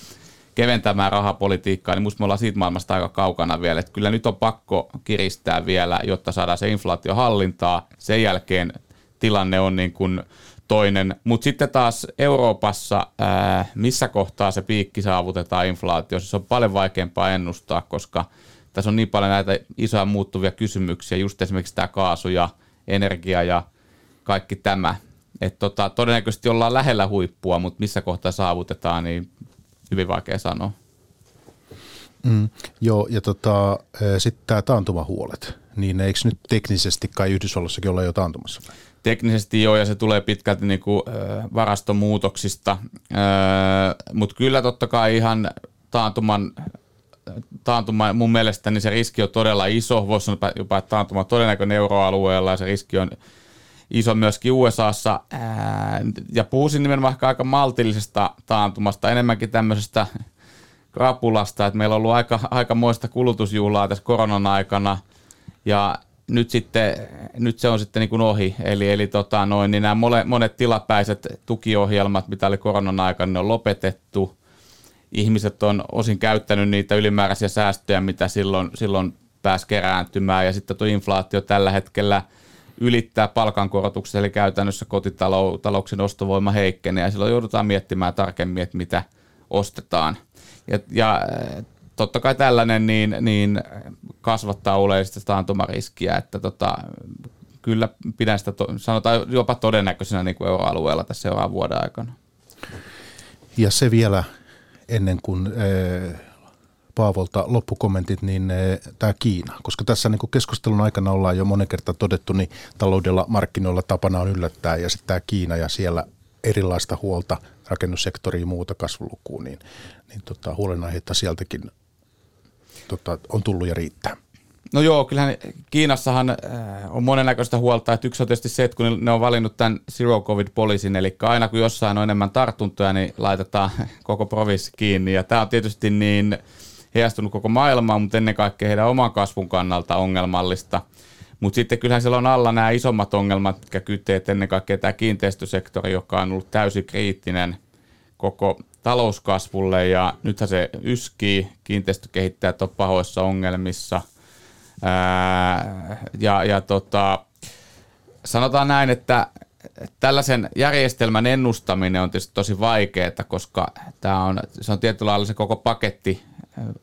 keventämään rahapolitiikkaa, niin musta me ollaan siitä maailmasta aika kaukana vielä. Että kyllä nyt on pakko kiristää vielä, jotta saadaan se inflaatio hallintaa. Sen jälkeen tilanne on niin kuin toinen. Mutta sitten taas Euroopassa, ää, missä kohtaa se piikki saavutetaan inflaatiossa, se on paljon vaikeampaa ennustaa, koska tässä on niin paljon näitä isoja muuttuvia kysymyksiä, just esimerkiksi tämä kaasu ja energia ja kaikki tämä. Et tota, todennäköisesti ollaan lähellä huippua, mutta missä kohtaa saavutetaan, niin hyvin vaikea sanoa. Mm, joo, ja tota, sitten tämä taantumahuolet, niin eikö nyt teknisesti kai Yhdysvalloissakin olla jo taantumassa? Teknisesti joo, ja se tulee pitkälti niinku, äh, varastomuutoksista, äh, mutta kyllä totta kai ihan taantuman taantuma, mun mielestä niin se riski on todella iso, voisi sanoa jopa, että taantuma on todennäköinen euroalueella ja se riski on iso myöskin USAssa. Ja puhuisin nimenomaan ehkä aika maltillisesta taantumasta, enemmänkin tämmöisestä krapulasta, että meillä on ollut aika, aika moista kulutusjuhlaa tässä koronan aikana ja nyt, sitten, nyt se on sitten niin kuin ohi. Eli, eli tota noin, niin nämä monet tilapäiset tukiohjelmat, mitä oli koronan aikana, ne on lopetettu. Ihmiset on osin käyttänyt niitä ylimääräisiä säästöjä, mitä silloin, silloin pääsi kerääntymään. Ja sitten tuo inflaatio tällä hetkellä – ylittää palkankorotukset, eli käytännössä kotitalouksien ostovoima heikkenee, ja silloin joudutaan miettimään tarkemmin, että mitä ostetaan. Ja, ja totta kai tällainen niin, niin kasvattaa oleellisesti taantumariskiä, että tota, kyllä pidän sitä, sanotaan jopa todennäköisenä niin kuin euroalueella tässä seuraavan vuoden aikana. Ja se vielä ennen kuin Paavolta loppukommentit, niin eh, tämä Kiina, koska tässä niin keskustelun aikana ollaan jo monen kertaa todettu, niin taloudella markkinoilla tapana on yllättää ja sitten tämä Kiina ja siellä erilaista huolta rakennussektoriin ja muuta kasvulukuun, niin, niin tota, huolenaiheita sieltäkin tota, on tullut ja riittää. No joo, kyllähän Kiinassahan äh, on monennäköistä huolta, että yksi on tietysti se, että kun ne on valinnut tämän Zero covid poliisin, eli aina kun jossain on enemmän tartuntoja, niin laitetaan koko provissi kiinni, ja tämä on tietysti niin heijastunut koko maailmaan, mutta ennen kaikkea heidän oman kasvun kannalta ongelmallista. Mutta sitten kyllähän siellä on alla nämä isommat ongelmat, mitkä kyteet ennen kaikkea tämä kiinteistösektori, joka on ollut täysin kriittinen koko talouskasvulle ja nythän se yskii, kiinteistökehittäjät on pahoissa ongelmissa. Ää, ja ja tota, sanotaan näin, että tällaisen järjestelmän ennustaminen on tietysti tosi vaikeaa, koska tämä on, se on tietyllä lailla se koko paketti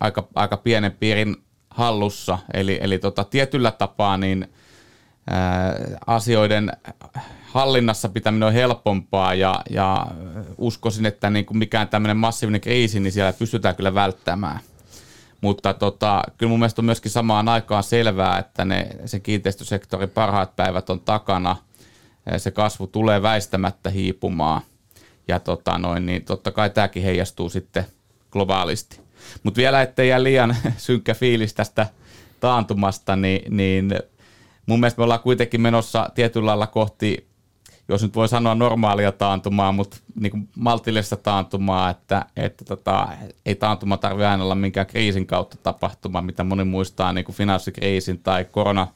aika, aika pienen piirin hallussa. Eli, eli tota, tietyllä tapaa niin ää, asioiden hallinnassa pitäminen on helpompaa ja, ja uskoisin, että niin kuin mikään tämmöinen massiivinen kriisi, niin siellä pystytään kyllä välttämään. Mutta tota, kyllä mun mielestä on myöskin samaan aikaan selvää, että ne, se kiinteistösektorin parhaat päivät on takana. Se kasvu tulee väistämättä hiipumaan. Ja tota noin, niin totta kai tämäkin heijastuu sitten globaalisti. Mutta vielä ettei jää liian synkkä fiilis tästä taantumasta, niin, niin mun mielestä me ollaan kuitenkin menossa tietyllä lailla kohti jos nyt voi sanoa normaalia taantumaa, mutta niin maltillista taantumaa, että, että tota, ei taantuma tarvitse aina olla minkään kriisin kautta tapahtuma, mitä moni muistaa niin kuin finanssikriisin tai korona,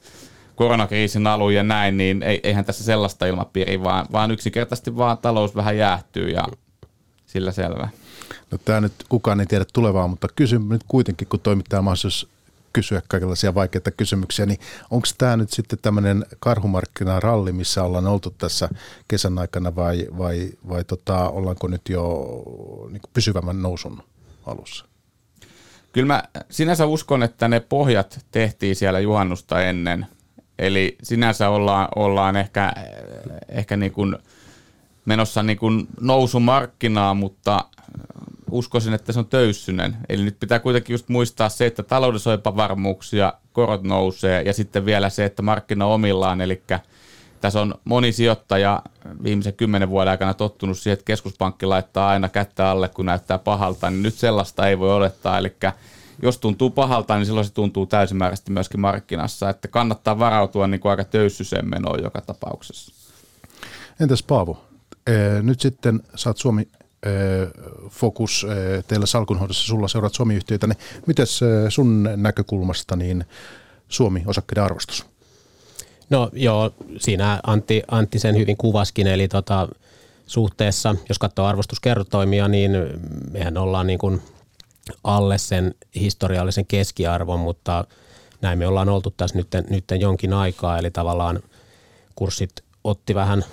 koronakriisin alun ja näin, niin eihän tässä sellaista ilmapiiriä, vaan, vaan yksinkertaisesti vaan talous vähän jäähtyy ja sillä selvä. No tämä nyt kukaan ei tiedä tulevaa, mutta kysyn nyt kuitenkin, kun toimittaja mahdollisuus kysyä kaikenlaisia vaikeita kysymyksiä, niin onko tämä nyt sitten tämmöinen karhumarkkinaralli, missä ollaan oltu tässä kesän aikana vai, vai, vai tota, ollaanko nyt jo niin pysyvämmän nousun alussa? Kyllä mä sinänsä uskon, että ne pohjat tehtiin siellä juhannusta ennen. Eli sinänsä ollaan, ollaan ehkä, ehkä niin kuin menossa niin kuin nousumarkkinaa, mutta uskoisin, että se on töyssynen. Eli nyt pitää kuitenkin just muistaa se, että taloudessa on epävarmuuksia, korot nousee ja sitten vielä se, että markkina omillaan, eli tässä on moni sijoittaja viimeisen kymmenen vuoden aikana tottunut siihen, että keskuspankki laittaa aina kättä alle, kun näyttää pahalta, niin nyt sellaista ei voi odottaa, eli jos tuntuu pahalta, niin silloin se tuntuu täysimääräisesti myöskin markkinassa, että kannattaa varautua niin kuin aika töyssyseen menoon joka tapauksessa. Entäs Paavo, nyt sitten saat Suomi fokus teillä salkunhoidossa, sulla seuraat Suomi-yhtiöitä, niin miten sun näkökulmasta niin Suomi-osakkeiden arvostus? No joo, siinä Antti, Antti sen hyvin kuvaskin, eli tota, suhteessa, jos katsoo arvostuskertoimia, niin mehän ollaan niin kuin alle sen historiallisen keskiarvon, mutta näin me ollaan oltu tässä nyt, nyt jonkin aikaa, eli tavallaan kurssit otti vähän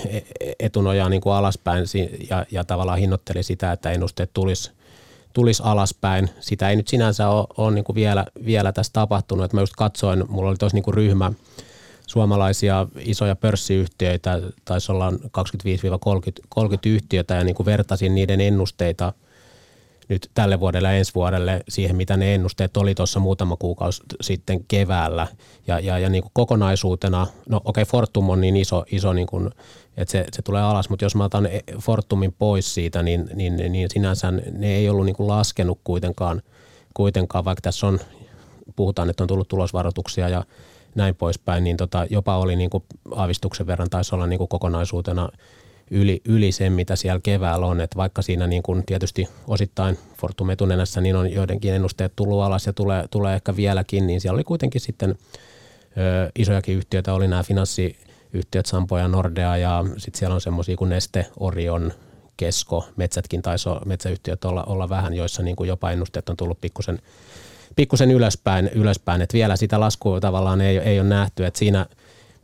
etunojaa niin kuin alaspäin ja, ja tavallaan hinnoitteli sitä, että ennusteet tulisi tulis alaspäin. Sitä ei nyt sinänsä ole, ole niin kuin vielä, vielä tässä tapahtunut. Että mä just katsoin, mulla oli tuossa niin kuin ryhmä suomalaisia isoja pörssiyhtiöitä, taisi olla 25-30 yhtiötä ja niin kuin vertasin niiden ennusteita – nyt tälle vuodelle ja ensi vuodelle siihen, mitä ne ennusteet oli tuossa muutama kuukausi sitten keväällä. Ja, ja, ja niin kuin kokonaisuutena, no okei okay, Fortum on niin iso, iso niin kuin, että se, se tulee alas, mutta jos mä otan Fortumin pois siitä, niin, niin, niin sinänsä ne ei ollut niin kuin laskenut kuitenkaan, kuitenkaan, vaikka tässä on, puhutaan, että on tullut tulosvaroituksia ja näin poispäin, niin tota, jopa oli niin kuin aavistuksen verran, taisi olla niin kuin kokonaisuutena yli, yli sen, mitä siellä keväällä on. Että vaikka siinä niin kuin tietysti osittain Fortum etunenässä niin on joidenkin ennusteet tullut alas ja tulee, tulee ehkä vieläkin, niin siellä oli kuitenkin sitten ö, isojakin yhtiöitä, oli nämä finanssiyhtiöt Sampo ja Nordea ja sitten siellä on semmoisia kuin Neste, Orion, Kesko, metsätkin taisi metsäyhtiöt olla, olla vähän, joissa niin kuin jopa ennusteet on tullut pikkusen, pikkusen ylöspäin, ylöspäin. että vielä sitä laskua tavallaan ei, ei ole nähty, että siinä –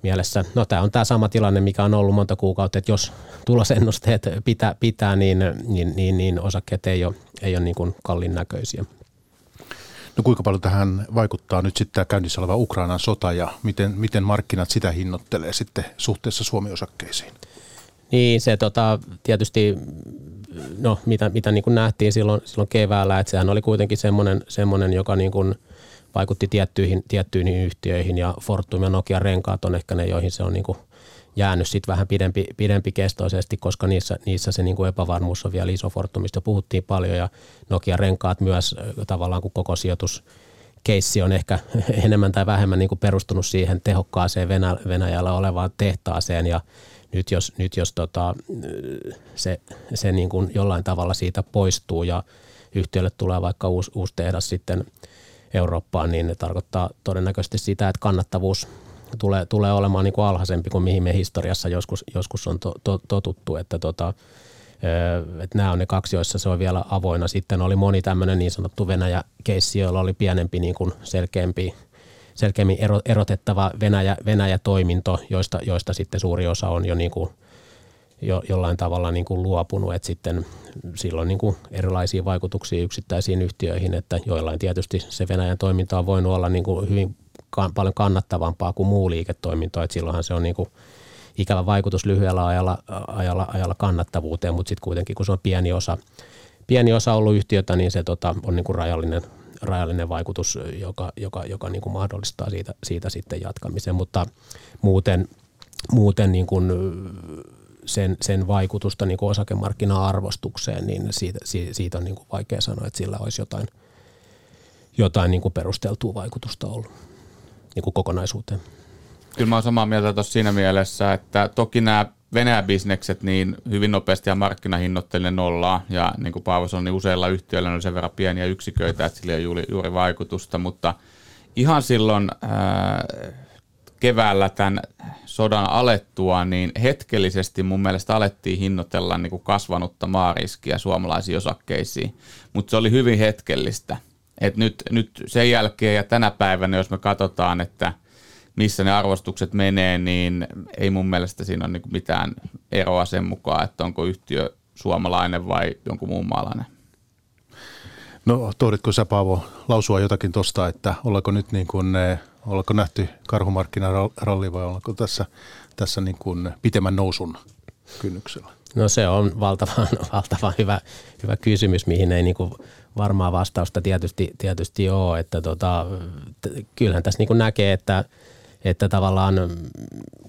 mielessä. No tämä on tämä sama tilanne, mikä on ollut monta kuukautta, että jos tulosennusteet pitää, pitää niin, niin, niin, niin osakkeet ei ole, ei ole niin kuin kallin näköisiä. No kuinka paljon tähän vaikuttaa nyt sitten tämä käynnissä oleva Ukrainan sota ja miten, miten markkinat sitä hinnoittelee sitten suhteessa Suomi-osakkeisiin? Niin se tota, tietysti, no mitä, mitä niin kuin nähtiin silloin, silloin keväällä, että sehän oli kuitenkin semmoinen, semmoinen joka niin kuin – vaikutti tiettyihin, tiettyihin yhtiöihin ja Fortum ja Nokia renkaat on ehkä ne, joihin se on niin kuin jäänyt sit vähän pidempi, pidempi kestoisesti, koska niissä, niissä se niin kuin epävarmuus on vielä iso Fortumista. Puhuttiin paljon ja Nokia renkaat myös tavallaan kun koko sijoitus keissi on ehkä enemmän tai vähemmän niin kuin perustunut siihen tehokkaaseen Venä, Venäjällä olevaan tehtaaseen ja nyt jos, nyt jos tota, se, se niin kuin jollain tavalla siitä poistuu ja yhtiölle tulee vaikka uusi, uusi tehdas sitten – Eurooppaan, niin ne tarkoittaa todennäköisesti sitä, että kannattavuus tulee, tulee olemaan niin kuin alhaisempi kuin mihin me historiassa joskus, joskus on to, to, totuttu, että tota, että nämä on ne kaksi, joissa se on vielä avoinna. Sitten oli moni tämmöinen niin sanottu Venäjä-keissi, jolla oli pienempi, niin kuin selkeämpi selkeämmin erotettava Venäjä, Venäjä-toiminto, joista, joista sitten suuri osa on jo niin kuin jo, jollain tavalla niin kuin luopunut, että sitten silloin niin kuin erilaisia vaikutuksia yksittäisiin yhtiöihin, että joillain tietysti se Venäjän toiminta on voinut olla niin kuin hyvin paljon kannattavampaa kuin muu liiketoiminto, että silloinhan se on niin kuin ikävä vaikutus lyhyellä ajalla, ajalla, ajalla kannattavuuteen, mutta sitten kuitenkin kun se on pieni osa, pieni osa ollut yhtiötä, niin se tota, on niin kuin rajallinen, rajallinen vaikutus, joka, joka, joka niin kuin mahdollistaa siitä, siitä sitten jatkamisen, mutta muuten, muuten niin kuin sen, sen vaikutusta niin kuin osakemarkkina-arvostukseen, niin siitä, siitä on niin kuin vaikea sanoa, että sillä olisi jotain, jotain niin kuin perusteltua vaikutusta ollut niin kuin kokonaisuuteen. Kyllä mä oon samaa mieltä tuossa siinä mielessä, että toki nämä Venäjä-bisnekset niin hyvin nopeasti ja markkinahinnoitteille nollaa ja niin kuin Paavo sanoi, niin useilla yhtiöillä on sen verran pieniä yksiköitä, että sillä ei juuri, juuri vaikutusta, mutta ihan silloin ää, keväällä tämän sodan alettua, niin hetkellisesti mun mielestä alettiin hinnoitella niin kuin kasvanutta maariskiä suomalaisiin osakkeisiin, mutta se oli hyvin hetkellistä. Et nyt, nyt sen jälkeen ja tänä päivänä, jos me katsotaan, että missä ne arvostukset menee, niin ei mun mielestä siinä ole niin mitään eroa sen mukaan, että onko yhtiö suomalainen vai jonkun muun maalainen. No tohditko sä Paavo lausua jotakin tuosta, että ollaanko nyt niin kuin, eh, ollaanko nähty karhumarkkinaralli vai ollaanko tässä, tässä niin kuin pitemmän nousun kynnyksellä? No se on valtavan, valtavan hyvä, hyvä kysymys, mihin ei niin kuin varmaa vastausta tietysti, tietysti ole. Että tota, kyllähän tässä niin kuin näkee, että, että tavallaan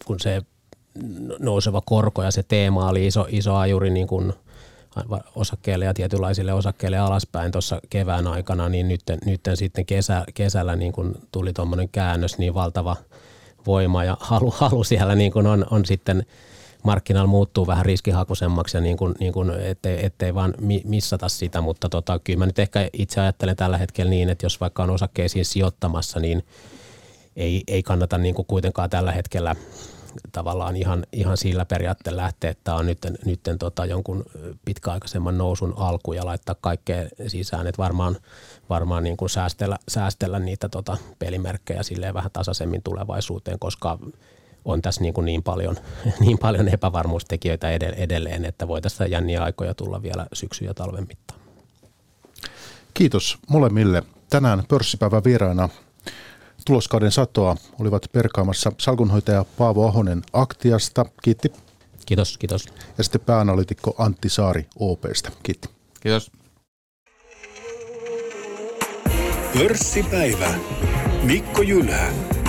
kun se nouseva korko ja se teema oli iso, iso ajuri niin kuin – osakkeille ja tietynlaisille osakkeille alaspäin tuossa kevään aikana, niin nyt, nyt sitten kesä, kesällä niin kun tuli tuommoinen käännös, niin valtava voima ja halu, halu siellä niin kun on, on sitten markkinalla muuttuu vähän riskihakuisemmaksi ja niin kuin, niin kuin ettei, ettei vaan missata sitä, mutta tota, kyllä mä nyt ehkä itse ajattelen tällä hetkellä niin, että jos vaikka on osakkeisiin sijoittamassa, niin ei, ei kannata niin kuin kuitenkaan tällä hetkellä tavallaan ihan, ihan sillä periaatteella lähteä, että on nyt, nyt tota jonkun pitkäaikaisemman nousun alku ja laittaa kaikkea sisään, että varmaan, varmaan niin kuin säästellä, säästellä niitä tota pelimerkkejä silleen vähän tasaisemmin tulevaisuuteen, koska on tässä niin, kuin niin, paljon, niin paljon epävarmuustekijöitä edelleen, että voi tässä jänniä aikoja tulla vielä syksy- ja talven mittaan. Kiitos molemmille. Tänään pörssipäivän vieraana tuloskauden satoa olivat perkaamassa salkunhoitaja Paavo Ahonen Aktiasta. Kiitti. Kiitos, kiitos. Ja sitten pääanalitikko Antti Saari OPstä. Kiitti. Kiitos. Pörssipäivä. Mikko Jylhä.